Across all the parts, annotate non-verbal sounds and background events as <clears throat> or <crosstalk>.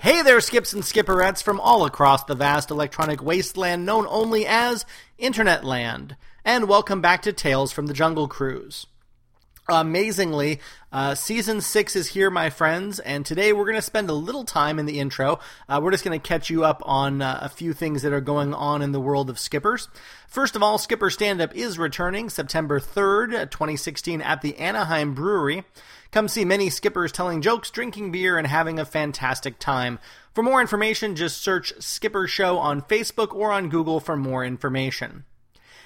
Hey there, skips and skipperettes from all across the vast electronic wasteland known only as Internet Land, and welcome back to Tales from the Jungle Cruise. Amazingly, uh, season six is here, my friends, and today we're going to spend a little time in the intro. Uh, we're just going to catch you up on uh, a few things that are going on in the world of skippers. First of all, Skipper Stand Up is returning September 3rd, 2016, at the Anaheim Brewery. Come see many skippers telling jokes, drinking beer, and having a fantastic time. For more information, just search Skipper Show on Facebook or on Google for more information.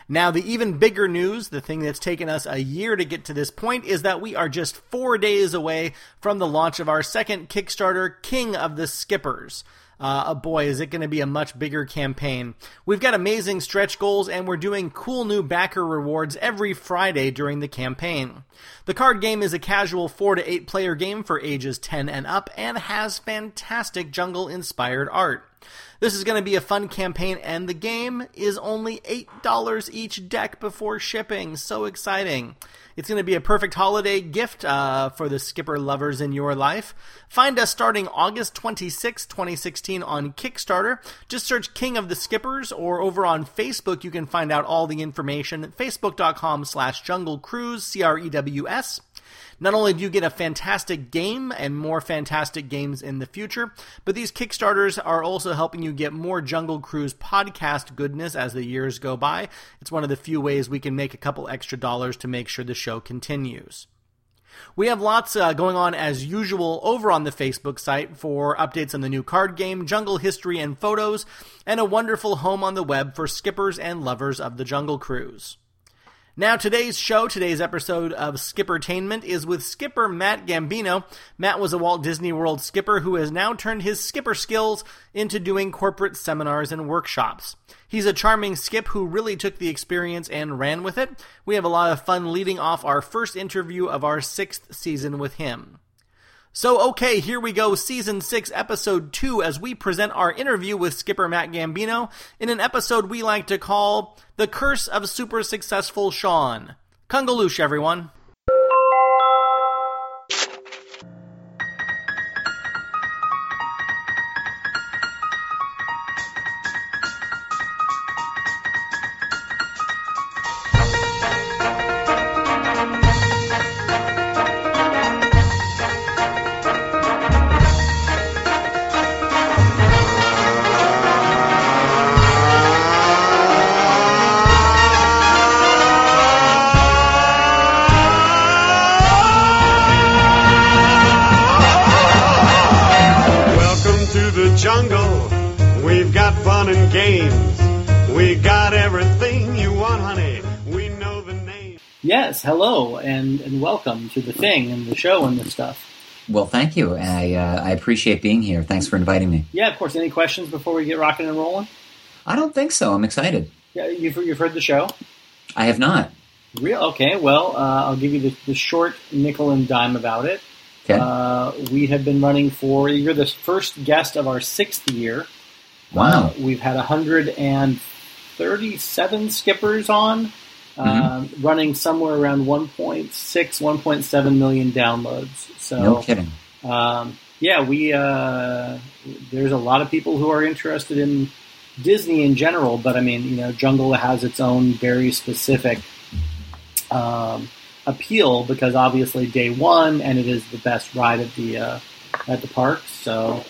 Now, the even bigger news, the thing that's taken us a year to get to this point, is that we are just four days away from the launch of our second Kickstarter, King of the Skippers. Uh, oh boy, is it going to be a much bigger campaign. We've got amazing stretch goals, and we're doing cool new backer rewards every Friday during the campaign. The card game is a casual 4 to 8 player game for ages 10 and up, and has fantastic jungle inspired art. This is going to be a fun campaign, and the game is only $8 each deck before shipping. So exciting! It's going to be a perfect holiday gift uh, for the skipper lovers in your life. Find us starting August 26, 2016 on Kickstarter. Just search King of the Skippers, or over on Facebook, you can find out all the information. Facebook.com slash Jungle Cruise, C R E W S. Not only do you get a fantastic game and more fantastic games in the future, but these Kickstarters are also helping you get more Jungle Cruise podcast goodness as the years go by. It's one of the few ways we can make a couple extra dollars to make sure the show continues. We have lots uh, going on as usual over on the Facebook site for updates on the new card game, jungle history and photos, and a wonderful home on the web for skippers and lovers of the Jungle Cruise. Now, today's show, today's episode of Skippertainment is with skipper Matt Gambino. Matt was a Walt Disney World skipper who has now turned his skipper skills into doing corporate seminars and workshops. He's a charming skip who really took the experience and ran with it. We have a lot of fun leading off our first interview of our sixth season with him. So, okay, here we go, season 6, episode 2, as we present our interview with skipper Matt Gambino in an episode we like to call The Curse of Super Successful Sean. Kungaloosh, everyone. And to the thing and the show and the stuff. Well, thank you. I uh, I appreciate being here. Thanks for inviting me. Yeah, of course. Any questions before we get rocking and rolling? I don't think so. I'm excited. Yeah, you've, you've heard the show? I have not. Real? Okay, well, uh, I'll give you the, the short nickel and dime about it. Okay. Uh, we have been running for, you're the first guest of our sixth year. wow. Uh, we've had 137 skippers on, um, running somewhere around 1.6, 1.7 million downloads. So, no kidding. um, yeah, we uh, there's a lot of people who are interested in Disney in general, but I mean, you know, Jungle has its own very specific um, appeal because obviously day one, and it is the best ride at the uh, at the park. So,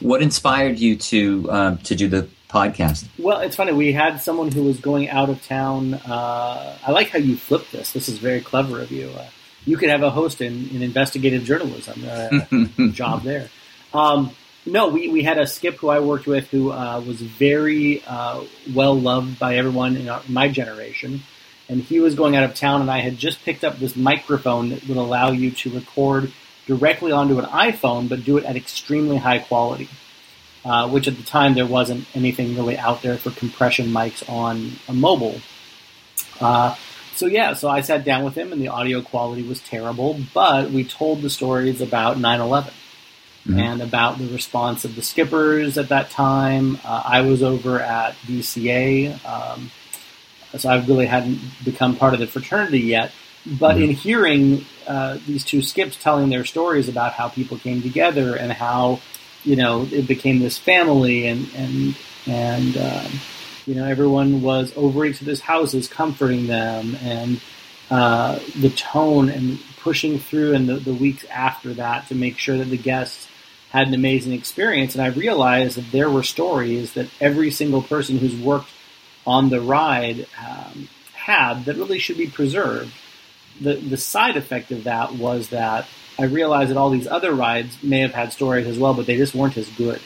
What inspired you to um, to do the podcast? well, it's funny. We had someone who was going out of town. Uh, I like how you flipped this. This is very clever of you. Uh, you could have a host in, in investigative journalism uh, <laughs> job there. Um, no, we, we had a skip who I worked with who uh, was very uh, well loved by everyone in our, my generation. And he was going out of town, and I had just picked up this microphone that would allow you to record directly onto an iPhone, but do it at extremely high quality. Uh, which at the time there wasn't anything really out there for compression mics on a mobile. Uh, so yeah, so I sat down with him, and the audio quality was terrible, but we told the stories about 9/11 Mhm. and about the response of the skippers at that time. Uh, I was over at DCA, um, so I really hadn't become part of the fraternity yet. But in hearing uh, these two skips telling their stories about how people came together and how you know, it became this family, and and and um, you know, everyone was over each other's houses, comforting them, and uh, the tone and pushing through in the, the weeks after that to make sure that the guests had an amazing experience. And I realized that there were stories that every single person who's worked on the ride um, had that really should be preserved. The the side effect of that was that I realized that all these other rides may have had stories as well, but they just weren't as good.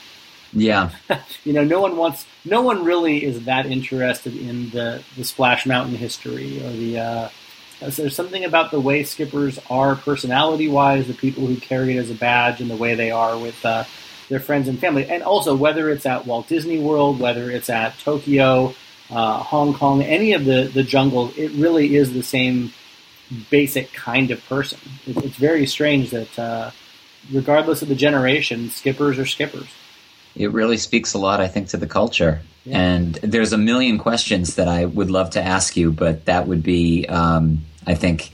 Yeah. <laughs> you know, no one wants, no one really is that interested in the the Splash Mountain history or the. Uh, there's something about the way skippers are personality wise, the people who carry it as a badge, and the way they are with uh, their friends and family, and also whether it's at Walt Disney World, whether it's at Tokyo, uh, Hong Kong, any of the the jungle, it really is the same basic kind of person. It, it's very strange that, uh, regardless of the generation, skippers are skippers. It really speaks a lot, I think, to the culture. Yeah. And there's a million questions that I would love to ask you, but that would be, um, I think,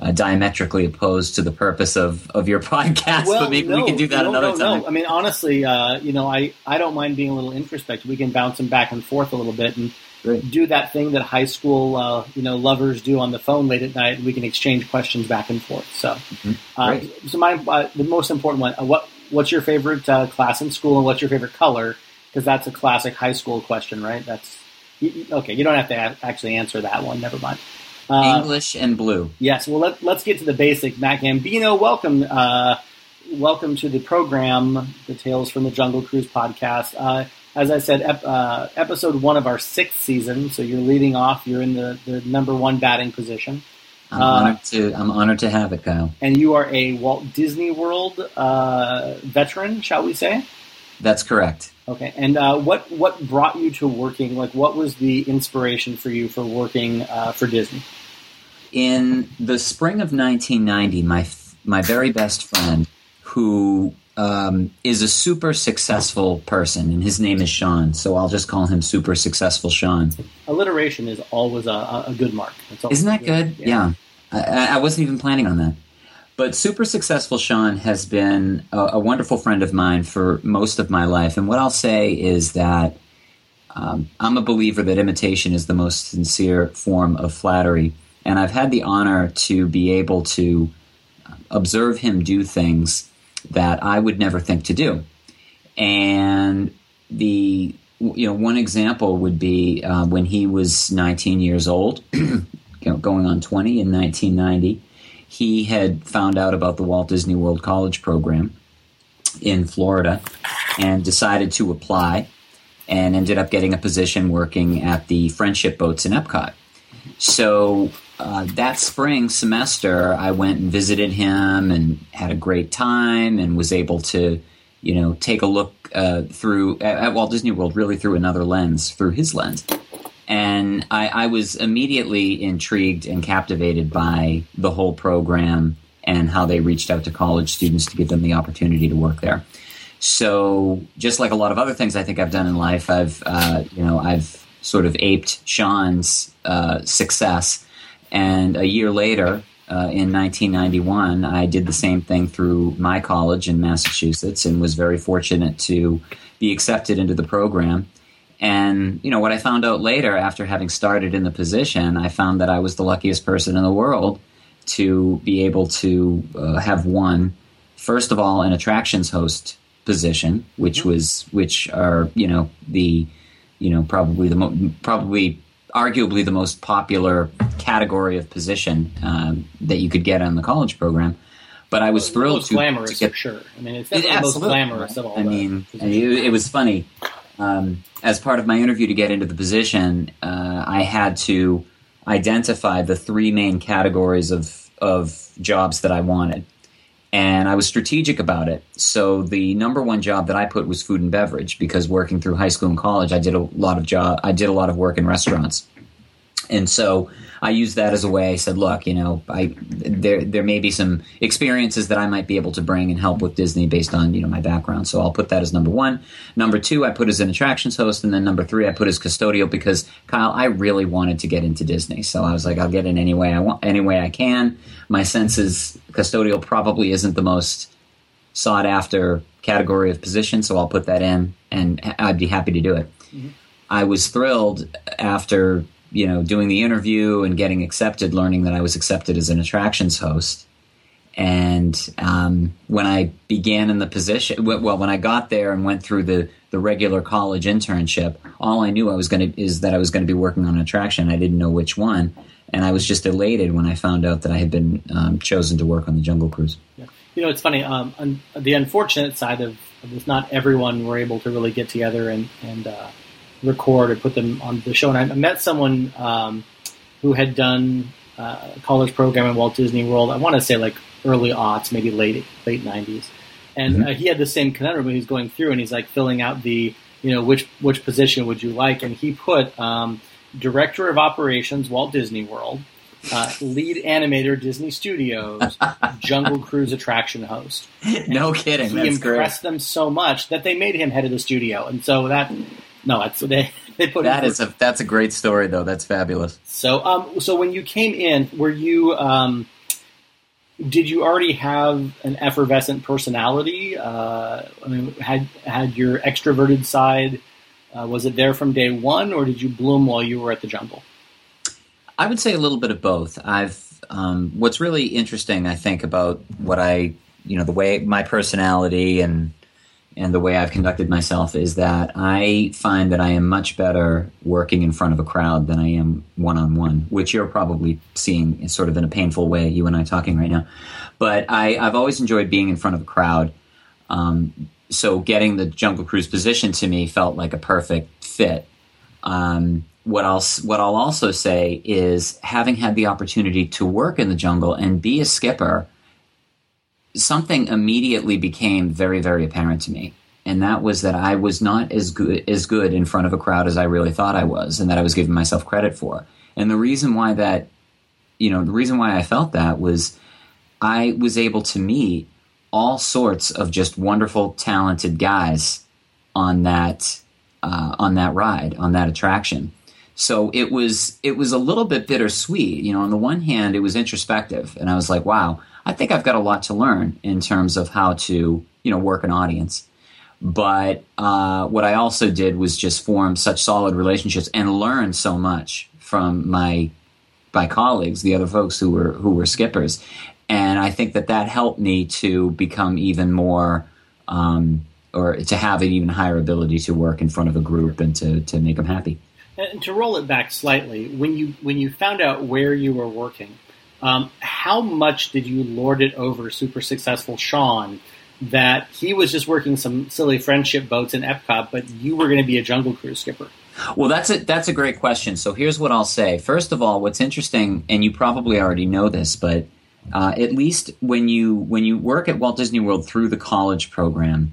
uh, diametrically opposed to the purpose of, of your <laughs> podcast. Well, but maybe no, we can do that no, another no, time. No. I mean, honestly, uh, you know, I, I don't mind being a little introspective. We can bounce them back and forth a little bit and Great. do that thing that high school, uh, you know, lovers do on the phone late at night. We can exchange questions back and forth. So, Mm-hmm. uh, so my uh, the most important one. Uh, what what's your favorite uh, class in school, and what's your favorite color? Because that's a classic high school question, right? That's you, you- okay. You don't have to a- actually answer that one. Never mind. Uh, English and blue. Yes. Well, let, let's get to the basic. Matt Gambino, welcome. Uh, welcome to the program, the Tales from the Jungle Cruise podcast. Uh, as I said, ep- uh, episode one of our sixth season. So you're leading off. You're in the, the number one batting position. I'm Uh, honored to I'm honored to have it, Kyle. And you are a Walt Disney World uh, veteran, shall we say? That's correct. Okay. And uh, what, what brought you to working? Like, what was the inspiration for you for working uh, for Disney? In the spring of 1990, my my very best friend, who um, is a super successful person, and his name is Sean, so I'll just call him Super Successful Sean. Alliteration is always a, a good mark. Isn't that good? Yeah. I, I I wasn't even planning on that. But super successful Sean has been a, a wonderful friend of mine for most of my life. And what I'll say is that um, I'm a believer that imitation is the most sincere form of flattery. And I've had the honor to be able to observe him do things that I would never think to do. And the you know one example would be uh, when he was 19 years old, <clears throat> you know, going on 20 in 1990. He had found out about the Walt Disney World College program in Florida and decided to apply and ended up getting a position working at the friendship boats in Epcot. So uh, that spring semester, I went and visited him and had a great time and was able to, you know, take a look uh, through at, at Walt Disney World really through another lens, through his lens. And I, I was immediately intrigued and captivated by the whole program and how they reached out to college students to give them the opportunity to work there. So, just like a lot of other things I think I've done in life, I've uh, you know I've sort of aped Sean's uh, success, and a year later, uh, in 1991, I did the same thing through my college in Massachusetts, and was very fortunate to be accepted into the program. And you know what I found out later, after having started in the position, I found that I was the luckiest person in the world to be able to uh, have won, first of all, an attractions host position, which was which are you know the you know probably the mo- probably arguably the most popular category of position um, that you could get on the college program. But I was The thrilled most to, glamorous to get for sure. I mean, it's definitely the most glamorous of all. I mean, it, it was funny. Um, as part of my interview to get into the position, uh, I had to identify the three main categories of of jobs that I wanted, and I was strategic about it. So the number one job that I put was food and beverage because working through high school and college, I did a lot of job. I did a lot of work in restaurants, and so I used that as a way. I said, "Look, you know, I there there may be some experiences that I might be able to bring and help with Disney based on you know my background. So I'll put that as number one. Number two, I put as an attractions host, and then number three, I put as custodial because Kyle, I really wanted to get into Disney. So I was like, I'll get in any way I want, any way I can. My sense is custodial probably isn't the most sought after category of position, so I'll put that in, and I'd be happy to do it. Mm-hmm. I was thrilled after you know doing the interview and getting accepted, learning that I was accepted as an attractions host. And um, when I began in the position, well, when I got there and went through the the regular college internship, all I knew I was going to is that I was going to be working on an attraction. I didn't know which one, and I was just elated when I found out that I had been um, chosen to work on the Jungle Cruise. Yeah. You know, it's funny. Um, un- the unfortunate side of, of this, not everyone were able to really get together and and uh, record or put them on the show. And I met someone um, who had done uh, a college program in Walt Disney World. I want to say like early aughts, maybe late late nineties and mm-hmm. uh, he had the same conundrum he was going through, and he's like filling out the you know which which position would you like, and he put um, director of operations Walt Disney World, uh, lead animator Disney Studios, <laughs> Jungle Cruise attraction host. And no kidding, he impressed great. them so much that they made him head of the studio, and so that no, that's they. <laughs> They put that is a that's a great story though. That's fabulous. So, um, so when you came in, were you um, did you already have an effervescent personality? Uh, I mean, had had your extroverted side uh, was it there from day one, or did you bloom while you were at the jungle? I would say a little bit of both. I've um, what's really interesting, I think, about what I you know the way my personality and and the way I've conducted myself is that I find that I am much better working in front of a crowd than I am one on one, which you're probably seeing sort of in a painful way, you and I talking right now. But I, have always enjoyed being in front of a crowd. Um, so getting the Jungle Cruise position to me felt like a perfect fit. Um, what I'll what I'll also say is having had the opportunity to work in the jungle and be a skipper something immediately became very, very apparent to me. And that was that I was not as good as good in front of a crowd as I really thought I was, and that I was giving myself credit for. And the reason why that, you know, the reason why I felt that was I was able to meet all sorts of just wonderful, talented guys on that uh, on that ride, on that attraction. So it was it was a little bit bittersweet. You know, on the one hand, it was introspective, and I was like, wow I think I've got a lot to learn in terms of how to, you know, work an audience. But uh, what I also did was just form such solid relationships and learn so much from my my colleagues, the other folks who were who were skippers, and I think that that helped me to become even more. Um, or to have an even higher ability to work in front of a group and to, to make them happy. And to roll it back slightly, when you when you found out where you were working, um, how much did you lord it over super successful Sean that he was just working some silly friendship boats in Epcot, but you were going to be a Jungle Cruise skipper? Well, that's a that's a great question. So here's what I'll say. First of all, what's interesting, and you probably already know this, but uh, at least when you when you work at Walt Disney World through the college program,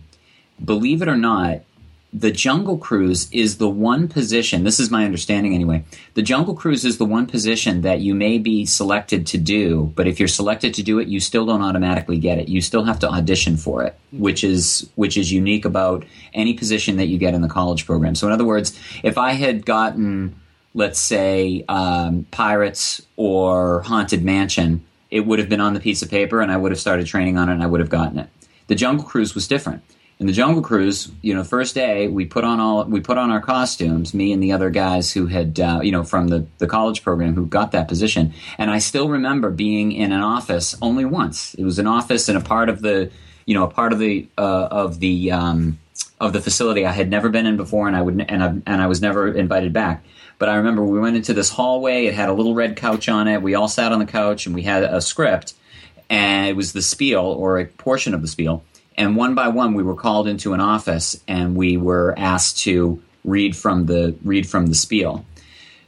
believe it or not, the Jungle Cruise is the one position, this is my understanding anyway. The Jungle Cruise is the one position that you may be selected to do, but if you're selected to do it, you still don't automatically get it. You still have to audition for it, which is which is unique about any position that you get in the college program. So in other words, if I had gotten let's say um, Pirates or Haunted Mansion, it would have been on the piece of paper and I would have started training on it and I would have gotten it. The Jungle Cruise was different in the Jungle Cruise, you know, first day we put on all we put on our costumes, me and the other guys who had, uh, you know, from the the college program who got that position, and I still remember being in an office only once. It was an office in a part of the, you know, a part of the uh, of the um, of the facility I had never been in before, and I would and I, and I was never invited back. But I remember we went into this hallway. It had a little red couch on it. We all sat on the couch, and we had a script, and it was the spiel or a portion of the spiel and one by one we were called into an office and we were asked to read from the read from the spiel.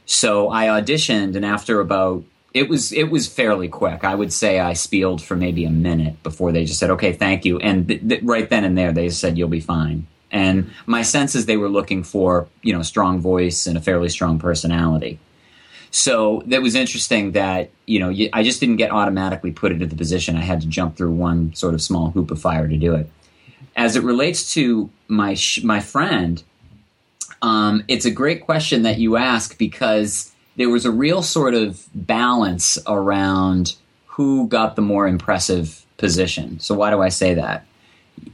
So i auditioned and after about it was it was fairly quick. I would say i spieled for maybe a minute before they just said okay thank you. And th- th- right then and there they said you'll be fine. And my sense is they were looking for you know strong voice and a fairly strong personality so that was interesting that, you know, I just didn't get automatically put into the position. I had to jump through one sort of small hoop of fire to do it. As it relates to my, sh- my friend, um, it's a great question that you ask because there was a real sort of balance around who got the more impressive position. So why do I say that?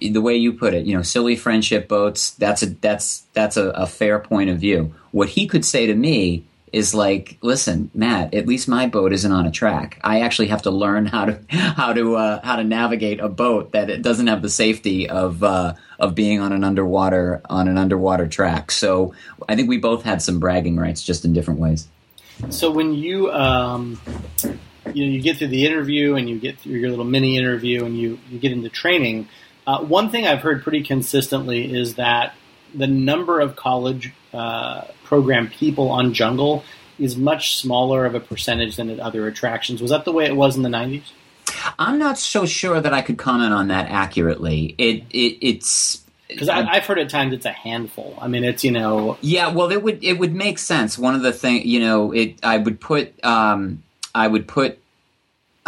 the way you put it, you know, silly friendship boats. That's a that's that's a, a fair point of view. What he could say to me is like, listen, Matt, at least my boat isn't on a track. I actually have to learn how to <laughs> how to uh, how to navigate a boat that it doesn't have the safety of uh, of being on an underwater on an underwater track. So I think we both had some bragging rights, just in different ways. So when you um, you know you get through the interview and you get through your little mini interview and you you get into training, uh, one thing I've heard pretty consistently is that the number of college uh, program people on Jungle is much smaller of a percentage than at other attractions. Was that the way it was in the '90s? I'm not so sure that I could comment on that accurately. It, it it's because I've heard at times it's a handful. I mean, it's you know. Yeah, well, it would it would make sense. One of the things you know, it I would put um, I would put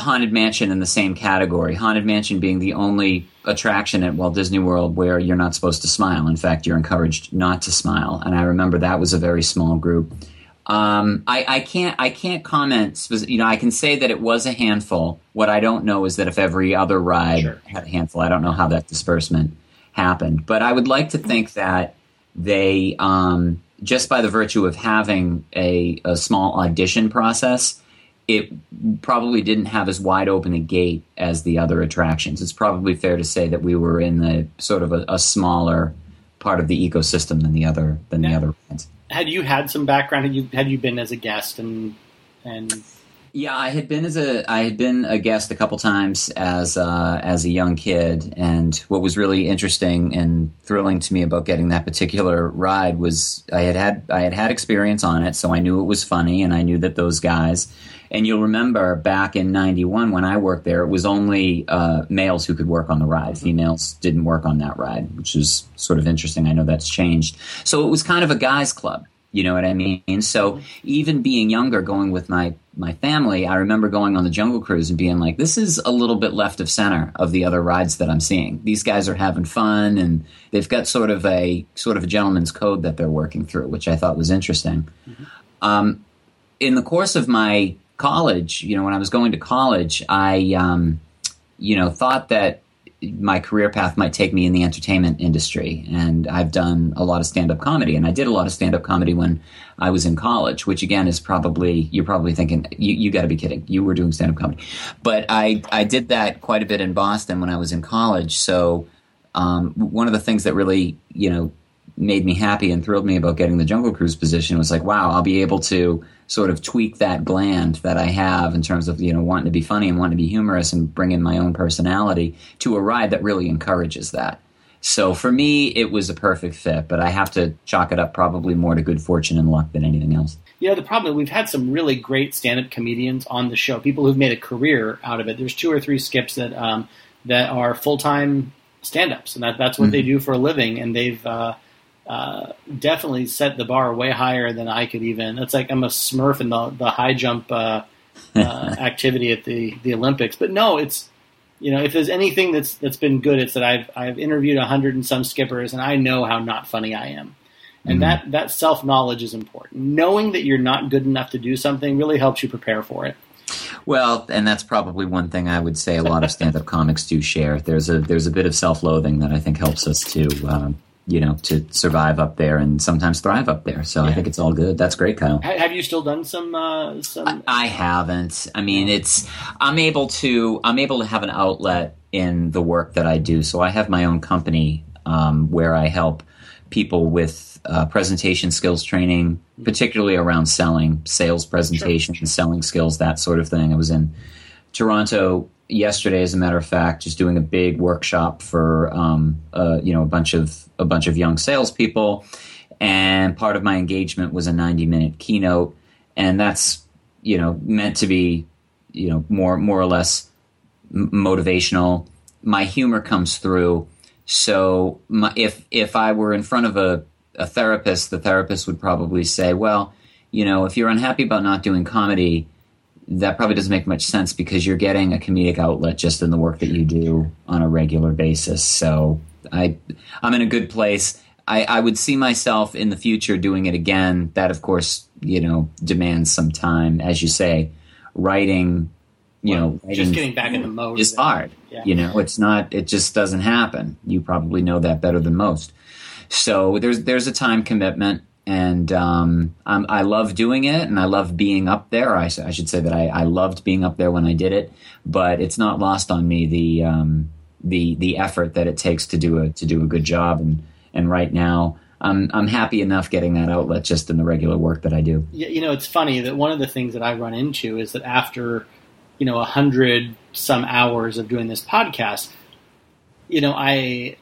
Haunted Mansion in the same category. Haunted Mansion being the only attraction at Walt Disney World where you're not supposed to smile. In fact, you're encouraged not to smile. And I remember that was a very small group. Um, I, I, can't I can't comment. You know, I can say that it was a handful. What I don't know is that if every other ride sure. had a handful, I don't know how that disbursement happened. But I would like to think that they, um, just by the virtue of having a, a small audition process, it probably didn't have as wide open a gate as the other attractions. It's probably fair to say that we were in the sort of a, a smaller part of the ecosystem than the other than now, the other rides. Had you had some background? Had you had you been as a guest and and yeah, I had been as a I had been a guest a couple times as uh, as a young kid, and what was really interesting and thrilling to me about getting that particular ride was I had had I had had experience on it, so I knew it was funny, and I knew that those guys. And you'll remember back in '91 when I worked there, it was only uh, males who could work on the ride. Females didn't work on that ride, which is sort of interesting. I know that's changed. So it was kind of a guys' club. You know what I mean? So even being younger, going with my my family, I remember going on the Jungle Cruise and being like, "This is a little bit left of center of the other rides that I'm seeing. These guys are having fun, and they've got sort of a sort of a gentleman's code that they're working through, which I thought was interesting." Mm-hmm. Um, in the course of my college, you know, when I was going to college, I, um, you know, thought that my career path might take me in the entertainment industry. And I've done a lot of stand up comedy. And I did a lot of stand up comedy when I was in college, which again is probably, you're probably thinking, you, you got to be kidding. You were doing stand up comedy. But I, I did that quite a bit in Boston when I was in college. So um, one of the things that really, you know, made me happy and thrilled me about getting the Jungle Cruise position was like, wow, I'll be able to sort of tweak that gland that I have in terms of you know wanting to be funny and wanting to be humorous and bring in my own personality to a ride that really encourages that. So for me, it was a perfect fit, but I have to chalk it up probably more to good fortune and luck than anything else. Yeah, the problem we've had some really great stand-up comedians on the show, people who've made a career out of it. There's two or three skips that um, that are full-time stand-ups, and that, that's what mm-hmm. they do for a living, and they've uh, uh, definitely set the bar way higher than I could even. It's like I'm a Smurf in the the high jump uh, uh, <laughs> activity at the the Olympics. But no, it's you know if there's anything that's that's been good, it's that I've I've interviewed a hundred and some skippers, and I know how not funny I am. And mm-hmm. that, that self knowledge is important. Knowing that you're not good enough to do something really helps you prepare for it. Well, and that's probably one thing I would say a lot of stand-up <laughs> comics do share. There's a there's a bit of self-loathing that I think helps us to um, you know, to survive up there and sometimes thrive up there. So yeah. I think it's all good. That's great, Kyle. Have you still done some? Uh, some? I, I haven't. I mean, it's I'm able to I'm able to have an outlet in the work that I do. So I have my own company um, where I help people with uh, presentation skills training, particularly around selling, sales presentation, sure. selling skills, that sort of thing. I was in Toronto yesterday, as a matter of fact, just doing a big workshop for um, uh, you know a bunch of a bunch of young salespeople, and part of my engagement was a ninety minute keynote, and that's you know meant to be you know more more or less m- motivational. My humor comes through, so my, if if I were in front of a, a therapist, the therapist would probably say, well, you know, if you're unhappy about not doing comedy that probably doesn't make much sense because you're getting a comedic outlet just in the work that you do on a regular basis. So I, I'm in a good place. I, I would see myself in the future doing it again. That, of course, you know, demands some time. As you say, writing you know, just getting back in the mode is hard. Yeah. You know, it's not. It just doesn't happen. You probably know that better than most. So there's there's a time commitment, and um, I'm, I love doing it, and I love being up there. I should say that I, I loved being up there when I did it, but it's not lost on me the um, the the effort that it takes to do a to do a good job. And and right now, I'm I'm happy enough getting that outlet just in the regular work that I do. You know, it's funny that one of the things that I run into is that after, you know, a hundred some hours of doing this podcast, you know, I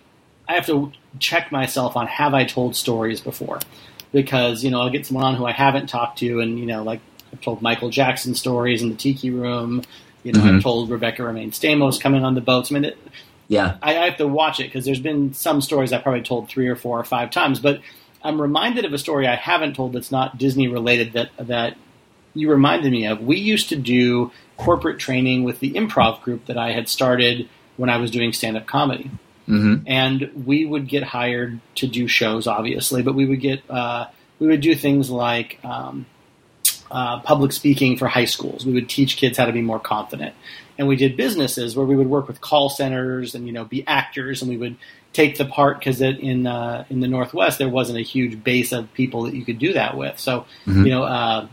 I have to check myself on have I told stories before, because you know I'll get someone on who I haven't talked to, and you know, like I've told Michael Jackson stories in the Tiki Room. You know, Mhm. I've told Rebecca Romijn Stamos coming on the boats. I mean, it, Yeah, I, I have to watch it because there's been some stories I probably told three or four or five times, but I'm reminded of a story I haven't told that's not Disney related that that you reminded me of. We used to do corporate training with the improv group that I had started when I was doing stand up comedy, hmm and we would get hired to do shows, obviously, but we would get uh, we would do things like. Um, uh, public speaking for high schools. We would teach kids how to be more confident, and we did businesses where we would work with call centers and you know be actors, and we would take the part because in uh, in the Northwest there wasn't a huge base of people that you could do that with. So Mhm. you know.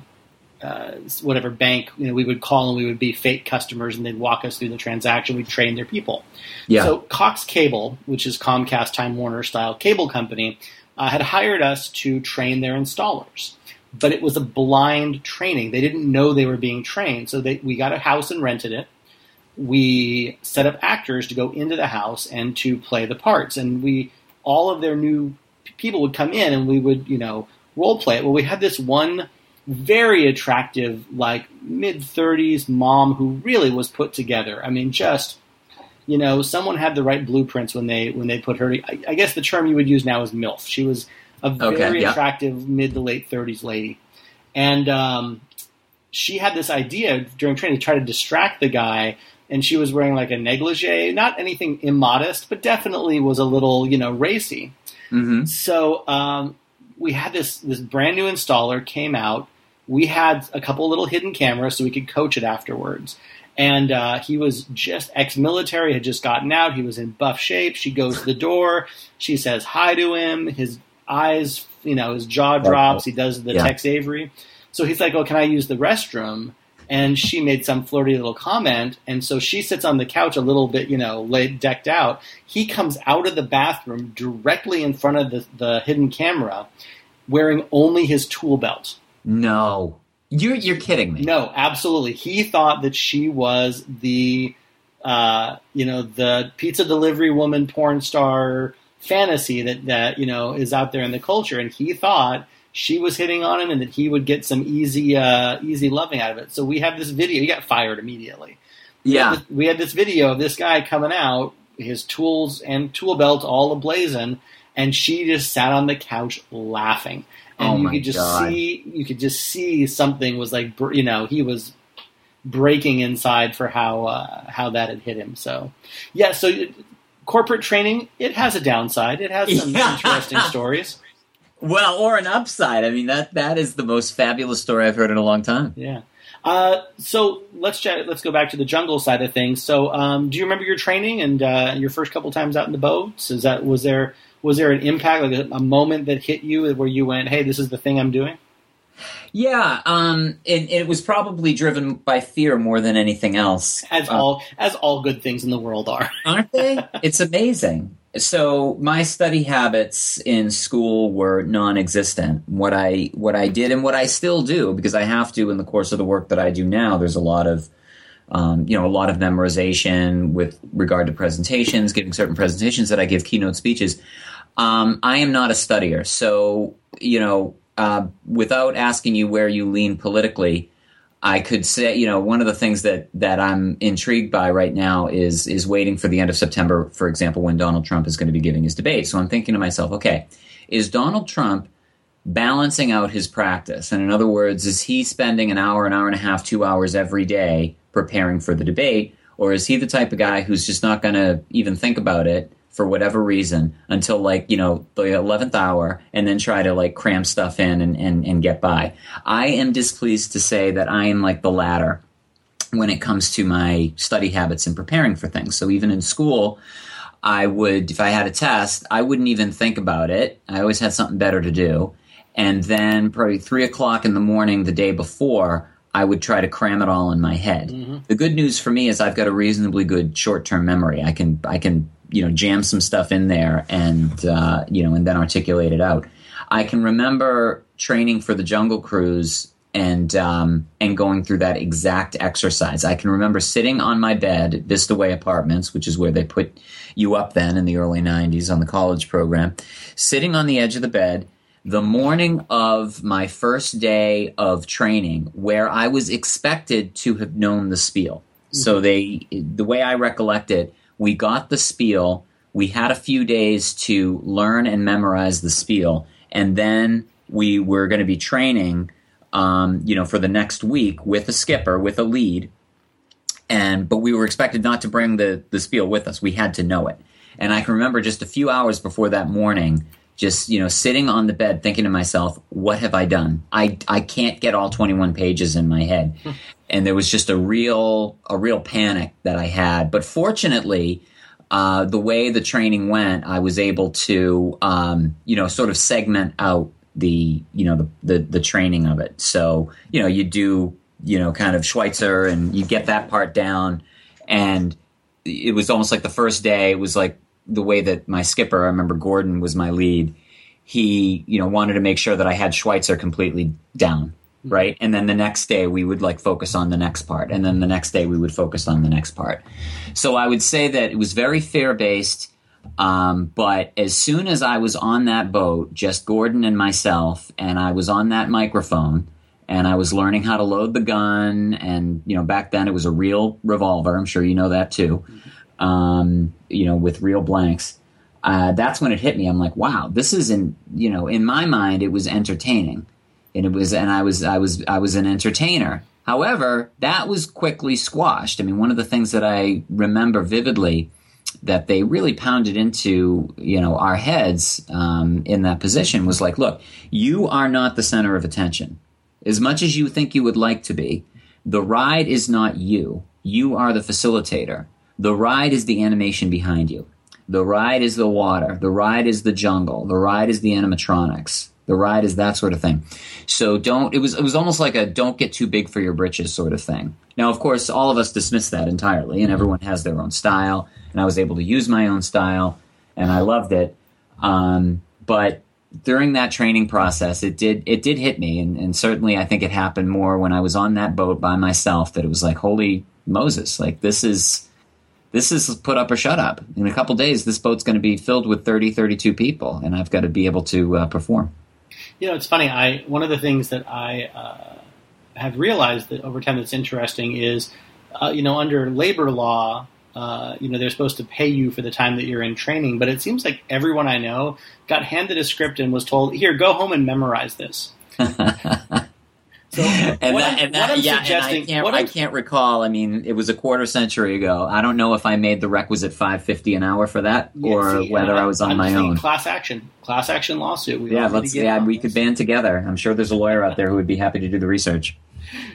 Uh, whatever bank, you know, we would call and we would be fake customers, and they'd walk us through the transaction. We'd train their people. yeah, So Cox Cable, which is Comcast Time Warner style cable company, uh, had hired us to train their installers. But it was a blind training. They didn't know they were being trained. So they, we got a house and rented it. We set up actors to go into the house and to play the parts. And we all of their new people would come in and we would, you know, role play it. Well, we had this one very attractive, like mid 30s mom who really was put together. I mean, just you know, someone had the right blueprints when they when they put her. I, I guess the term you would use now is milf. She was a Okay, very yeah. attractive mid to late 30s lady, and um, she had this idea during training to try to distract the guy. And she was wearing like a negligee, not anything immodest, but definitely was a little, you know, racy. hmm So um, we had this this brand new installer came out. We had a couple little hidden cameras so we could coach it afterwards. And uh, he was just ex-military, had just gotten out. He was in buff shape. She goes to the door. She says hi to him. His eyes, you know, his jaw drops. He does the Yeah. Tex Avery. So he's like, "Oh, can I use the restroom?" And she made some flirty little comment, and so she sits on the couch a little bit, you know, laid, decked out. He comes out of the bathroom directly in front of the, the hidden camera, wearing only his tool belt. No, you're you're kidding me. No, absolutely. He thought that she was the, uh, you know, the pizza delivery woman porn star fantasy that that you know is out there in the culture, and he thought she was hitting on him and that he would get some easy uh, easy loving out of it. So we have this video. He got fired immediately. Yeah, we had this video of this guy coming out, his tools and tool belt all ablazing, and she just sat on the couch laughing. And Oh you could just God. see, you could just see something was like, you know, he was breaking inside for how uh, how that had hit him. So, yeah. So, corporate training it has a downside. It has some <laughs> Yeah. interesting stories. Well, or an upside. I mean that that is the most fabulous story I've heard in a long time. Yeah. Uh, so let's chat, let's go back to the jungle side of things. So, um, do you remember your training and uh, your first couple times out in the boats? Is that was there was there an impact, like a, a moment that hit you where you went, "Hey, this is the thing I'm doing"? Yeah, um, it, it was probably driven by fear more than anything else. As Uh, all as all good things in the world are. <laughs> aren't they? it's amazing. So my study habits in school were non-existent. What I what I did and what I still do because I have to in the course of the work that I do now. There's a lot of um, you know a lot of memorization with regard to presentations, giving certain presentations that I give keynote speeches. Um, I am not a studier, so you know uh, without asking you where you lean politically. I could say, you know, one of the things that that I'm intrigued by right now is is waiting for the end of September, for example, when Donald Trump is going to be giving his debate. So I'm thinking to myself, okay, is Donald Trump balancing out his practice? And in other words, is he spending an hour, an hour and a half, two hours every day preparing for the debate, or is he the type of guy who's just not going to even think about it? For whatever reason, until like you know the eleventh hour, and then try to like cram stuff in and, and, and get by. I am displeased to say that I am like the latter when it comes to my study habits and preparing for things. So even in school, I would, if I had a test, I wouldn't even think about it. I always had something better to do. And then probably three o'clock in the morning the day before, I would try to cram it all in my head. Mm-hmm. The good news for me is I've got a reasonably good short term memory. I can, I can, you know, jam some stuff in there and, uh, you know, and then articulate it out. I can remember training for the Jungle Cruise and um, and going through that exact exercise. I can remember sitting on my bed at Vista Way Apartments, which is where they put you up then in the early '90s on the college program, sitting on the edge of the bed. The morning of my first day of training, where I was expected to have known the spiel. Mm-hmm. So they, the way I recollect it, we got the spiel. We had a few days to learn and memorize the spiel, and then we were going to be training um, you know, for the next week with a skipper, with a lead. And but we were expected not to bring the the spiel with us. We had to know it. And I can remember just a few hours before that morning, just you know, sitting on the bed thinking to myself, "What have I done? I I can't get all 21 pages in my head." And there was just a real a real panic that I had. But fortunately, uh, the way the training went, I was able to, um, you know, sort of segment out the you know the, the, the training of it. So you know you do you know kind of Schweitzer and you get that part down, and it was almost like the first day. It was like the way that my skipper, I remember Gordon was my lead. He you know wanted to make sure that I had Schweitzer completely down. Right. And then the next day we would like focus on the next part. And then the next day we would focus on the next part. So I would say that it was very fair based um, but as soon as I was on that boat, just Gordon and myself, and I was on that microphone, and I was learning how to load the gun, and you know, back then it was a real revolver. I'm sure you know that too. Um, you know, with real blanks. Uh, that's when it hit me. I'm like, wow, this is in you know, in my mind, it was entertaining, and it was, and I was, I was, I was an entertainer. However, that was quickly squashed. I mean, one of the things that I remember vividly that they really pounded into you know our heads um, in that position was like, look, you are not the center of attention. As much as you think you would like to be, the ride is not you. You are the facilitator. The ride is the animation behind you. The ride is the water. The ride is the jungle. The ride is the animatronics. The ride is that sort of thing. So don't. It was. It was almost like a "don't get too big for your britches" sort of thing. Now, of course, all of us dismiss that entirely, and everyone has their own style. And I was able to use my own style, and I loved it. Um, but during that training process, it did it did hit me, and, and certainly I think it happened more when I was on that boat by myself. That it was like, holy Moses! Like this is this is put up or shut up. In a couple days, this boat's going to be filled with 30, 32 people, and I've got to be able to uh, perform. You know, it's funny. I one of the things that I uh, have realized that over time that's interesting is, uh, you know, under labor law, uh, you know, they're supposed to pay you for the time that you're in training. But it seems like everyone I know got handed a script and was told, "Here, go home and memorize this." <laughs> So <laughs> and that, and that, yeah, and I can't, I can't recall. I mean, it was a quarter century ago. I don't know if I made the requisite five fifty an hour for that, yeah, or see, whether I was on I'm my own. Class action, class action lawsuit. We yeah, let's. Yeah, we could band together. I'm sure there's a lawyer out there who would be happy to do the research.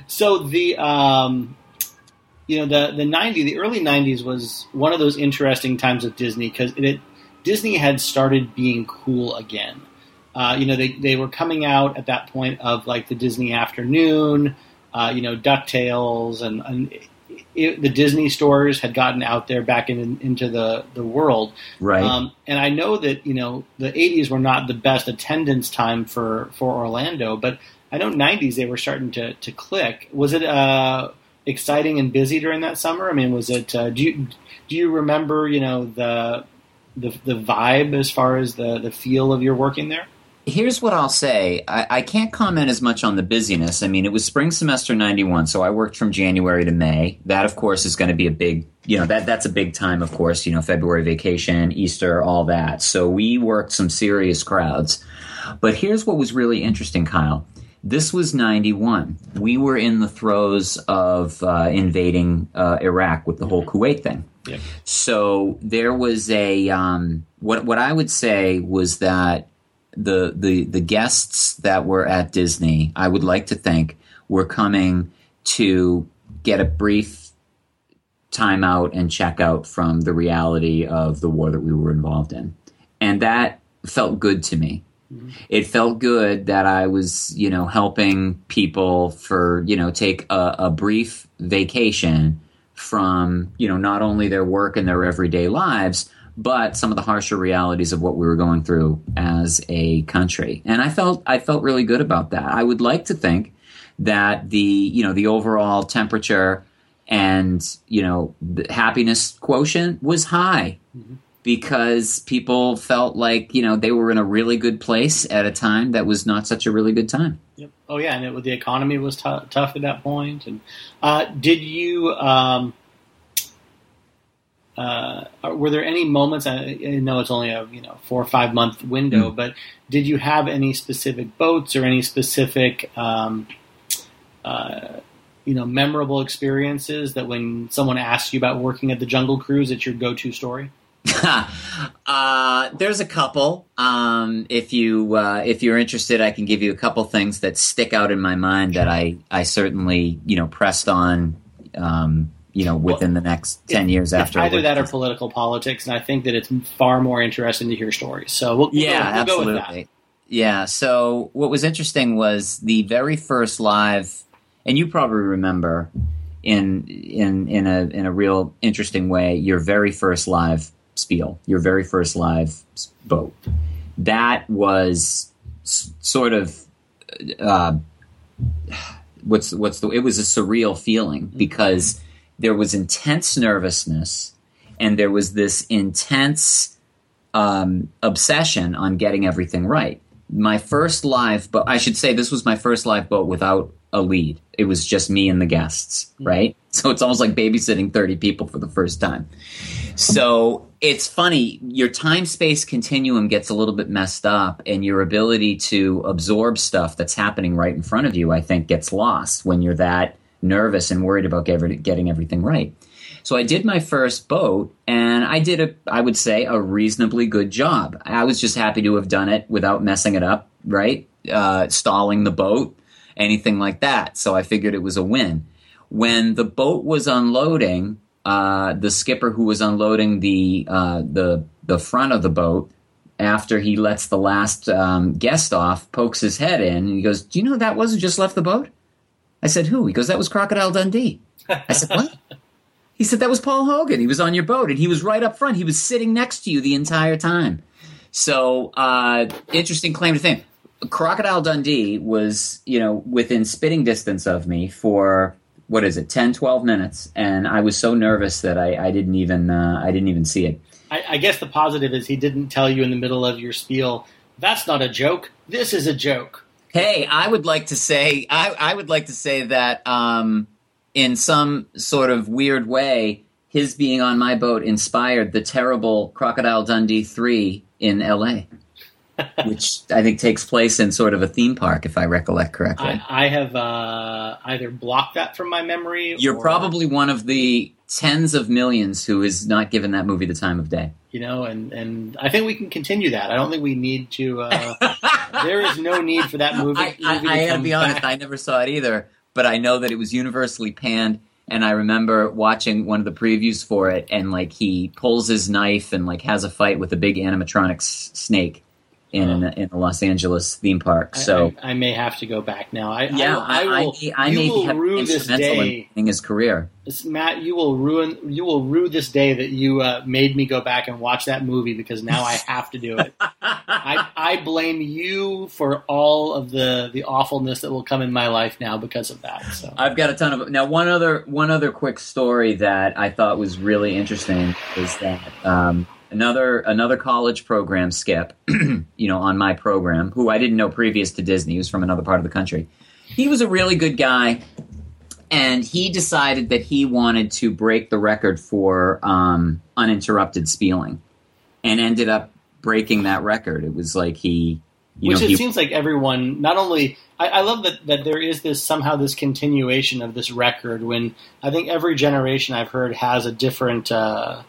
So the, um, you know, the the ninety, the early '90s was one of those interesting times with Disney because it, Disney had started being cool again. Uh, you know, they, they were coming out at that point of like the Disney afternoon, uh, you know, DuckTales and, and it, the Disney stores had gotten out there back in, into the, the world. Right. Um, and I know that, you know, the 80s were not the best attendance time for, for Orlando, but I know 90s they were starting to, to click. Was it uh, exciting and busy during that summer? I mean, was it, uh, do you, do you remember, you know, the, the, the vibe as far as the, the feel of your working there? Here's what I'll say. I, I, can't comment as much on the busyness. I mean, it was spring semester 91, so I worked from January to May. That, of course, is going to be a big, you know, that that's a big time, of course, you know, February vacation, Easter, all that. So we worked some serious crowds. But here's what was really interesting, Kyle. This was 91. We were in the throes of uh, invading uh, Iraq with the whole Kuwait thing. Yep. So there was a, um, what, what I would say was that the the the guests that were at Disney, I would like to think, were coming to get a brief time out and check out from the reality of the war that we were involved in. And that felt good to me. Mm-hmm. It felt good that I was, you know, helping people for, you know, take a, a brief vacation from, you know, not only their work and their everyday lives, but some of the harsher realities of what we were going through as a country. And I felt I felt really good about that. I would like to think that the you know the overall temperature and you know the happiness quotient was high mm-hmm. because people felt like you know they were in a really good place at a time that was not such a really good time. Yep. Oh yeah, and it, the economy was t- tough at that point. And uh, did you? Um, uh, were there any moments? I, know it's only a you know four or five month window, mm. but did you have any specific boats or any specific um, uh, you know memorable experiences that when someone asks you about working at the Jungle Cruise, it's your go to story? <laughs> uh, there's a couple. Um, if you uh, if you're interested, I can give you a couple things that stick out in my mind that I I certainly you know pressed on. Um, you know, within well, the next ten it, years after either that or political politics, and I think that it's far more interesting to hear stories. So we'll, we'll yeah, go, we'll absolutely. Yeah. So what was interesting was the very first live, and you probably remember in in in a in a real interesting way your very first live spiel, your very first live boat. That was s- sort of. Uh, what's what's the it was a surreal feeling because there was intense nervousness and there was this intense um, obsession on getting everything right. My first live boat, I should say this was my first live boat without a lead. It was just me and the guests, mm-hmm. right? So it's almost like babysitting 30 people for the first time. So it's funny, your time space continuum gets a little bit messed up, and your ability to absorb stuff that's happening right in front of you, I think, gets lost when you're that nervous and worried about getting everything right. So I did my first boat, and I did a, I would say, a reasonably good job. I was just happy to have done it without messing it up, right? Uh, stalling the boat, anything like that. So I figured it was a win. When the boat was unloading, uh, the skipper who was unloading the uh, the the front of the boat after he lets the last um, guest off, pokes his head in, and he goes, "Do you know that wasn't just left the boat?" I said, who? He goes, that was Crocodile Dundee. I said, what? <laughs> he said, that was Paul Hogan. He was on your boat and he was right up front. He was sitting next to you the entire time. So, uh, interesting claim to fame. Crocodile Dundee was, you know, within spitting distance of me for what is it, 10, 12 minutes. And I was so nervous that I, I didn't even, uh, I didn't even see it. I, I guess the positive is he didn't tell you in the middle of your spiel, that's not a joke. This is a joke. Hey, I would like to say I, I would like to say that um, in some sort of weird way, his being on my boat inspired the terrible Crocodile Dundee three in L.A. which I think takes place in sort of a theme park, if I recollect correctly. I, I have uh, either blocked that from my memory. You're or, probably one of the tens of millions who is not given that movie the time of day. You know, and and I think we can continue that. I don't think we need to. Uh, <laughs> there is no need for that movie. I, I, I gotta be honest. I never saw it either, but I know that it was universally panned. And I remember watching one of the previews for it, and like he pulls his knife and like has a fight with a big animatronic s- snake in in the Los Angeles theme park. So I, I, I may have to go back now. I, yeah, I, I, will, I may be instrumental in, in his career. This, Matt, you will ruin you will rue this day that you uh, made me go back and watch that movie because now I have to do it. I, <laughs> I blame you for all of the the awfulness that will come in my life now because of that. So I've got a ton of now. One other one other quick story that I thought was really interesting is that. Um, another another college program skip, <clears throat> you know, on my program, who I didn't know previous to Disney, he was from another part of the country. He was a really good guy, and he decided that he wanted to break the record for um, uninterrupted spieling, and ended up breaking that record. It was like he, which know, it he, seems like everyone not only. I, I love that, that there is this somehow this continuation of this record when I think every generation I've heard has a different uh,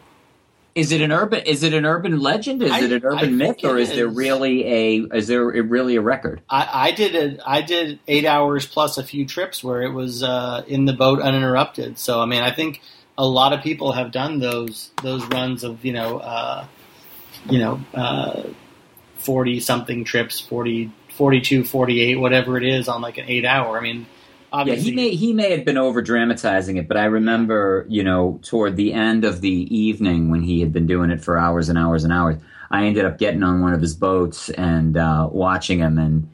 Is it an urban? Is it an urban legend? Is I- it an urban myth, or is, there really a? Is there really a record? I, I did a, I did eight hours plus a few trips where it was uh, in the boat uninterrupted. So I mean, I think a lot of people have done those those runs of you know uh, you know forty something trips, 40, 42, 48, whatever it is on like an eight hour. I mean, Yeah, he may he may have been over dramatizing it, but I remember, you know, toward the end of the evening when he had been doing it for hours and hours and hours, I ended up getting on one of his boats and uh, watching him, and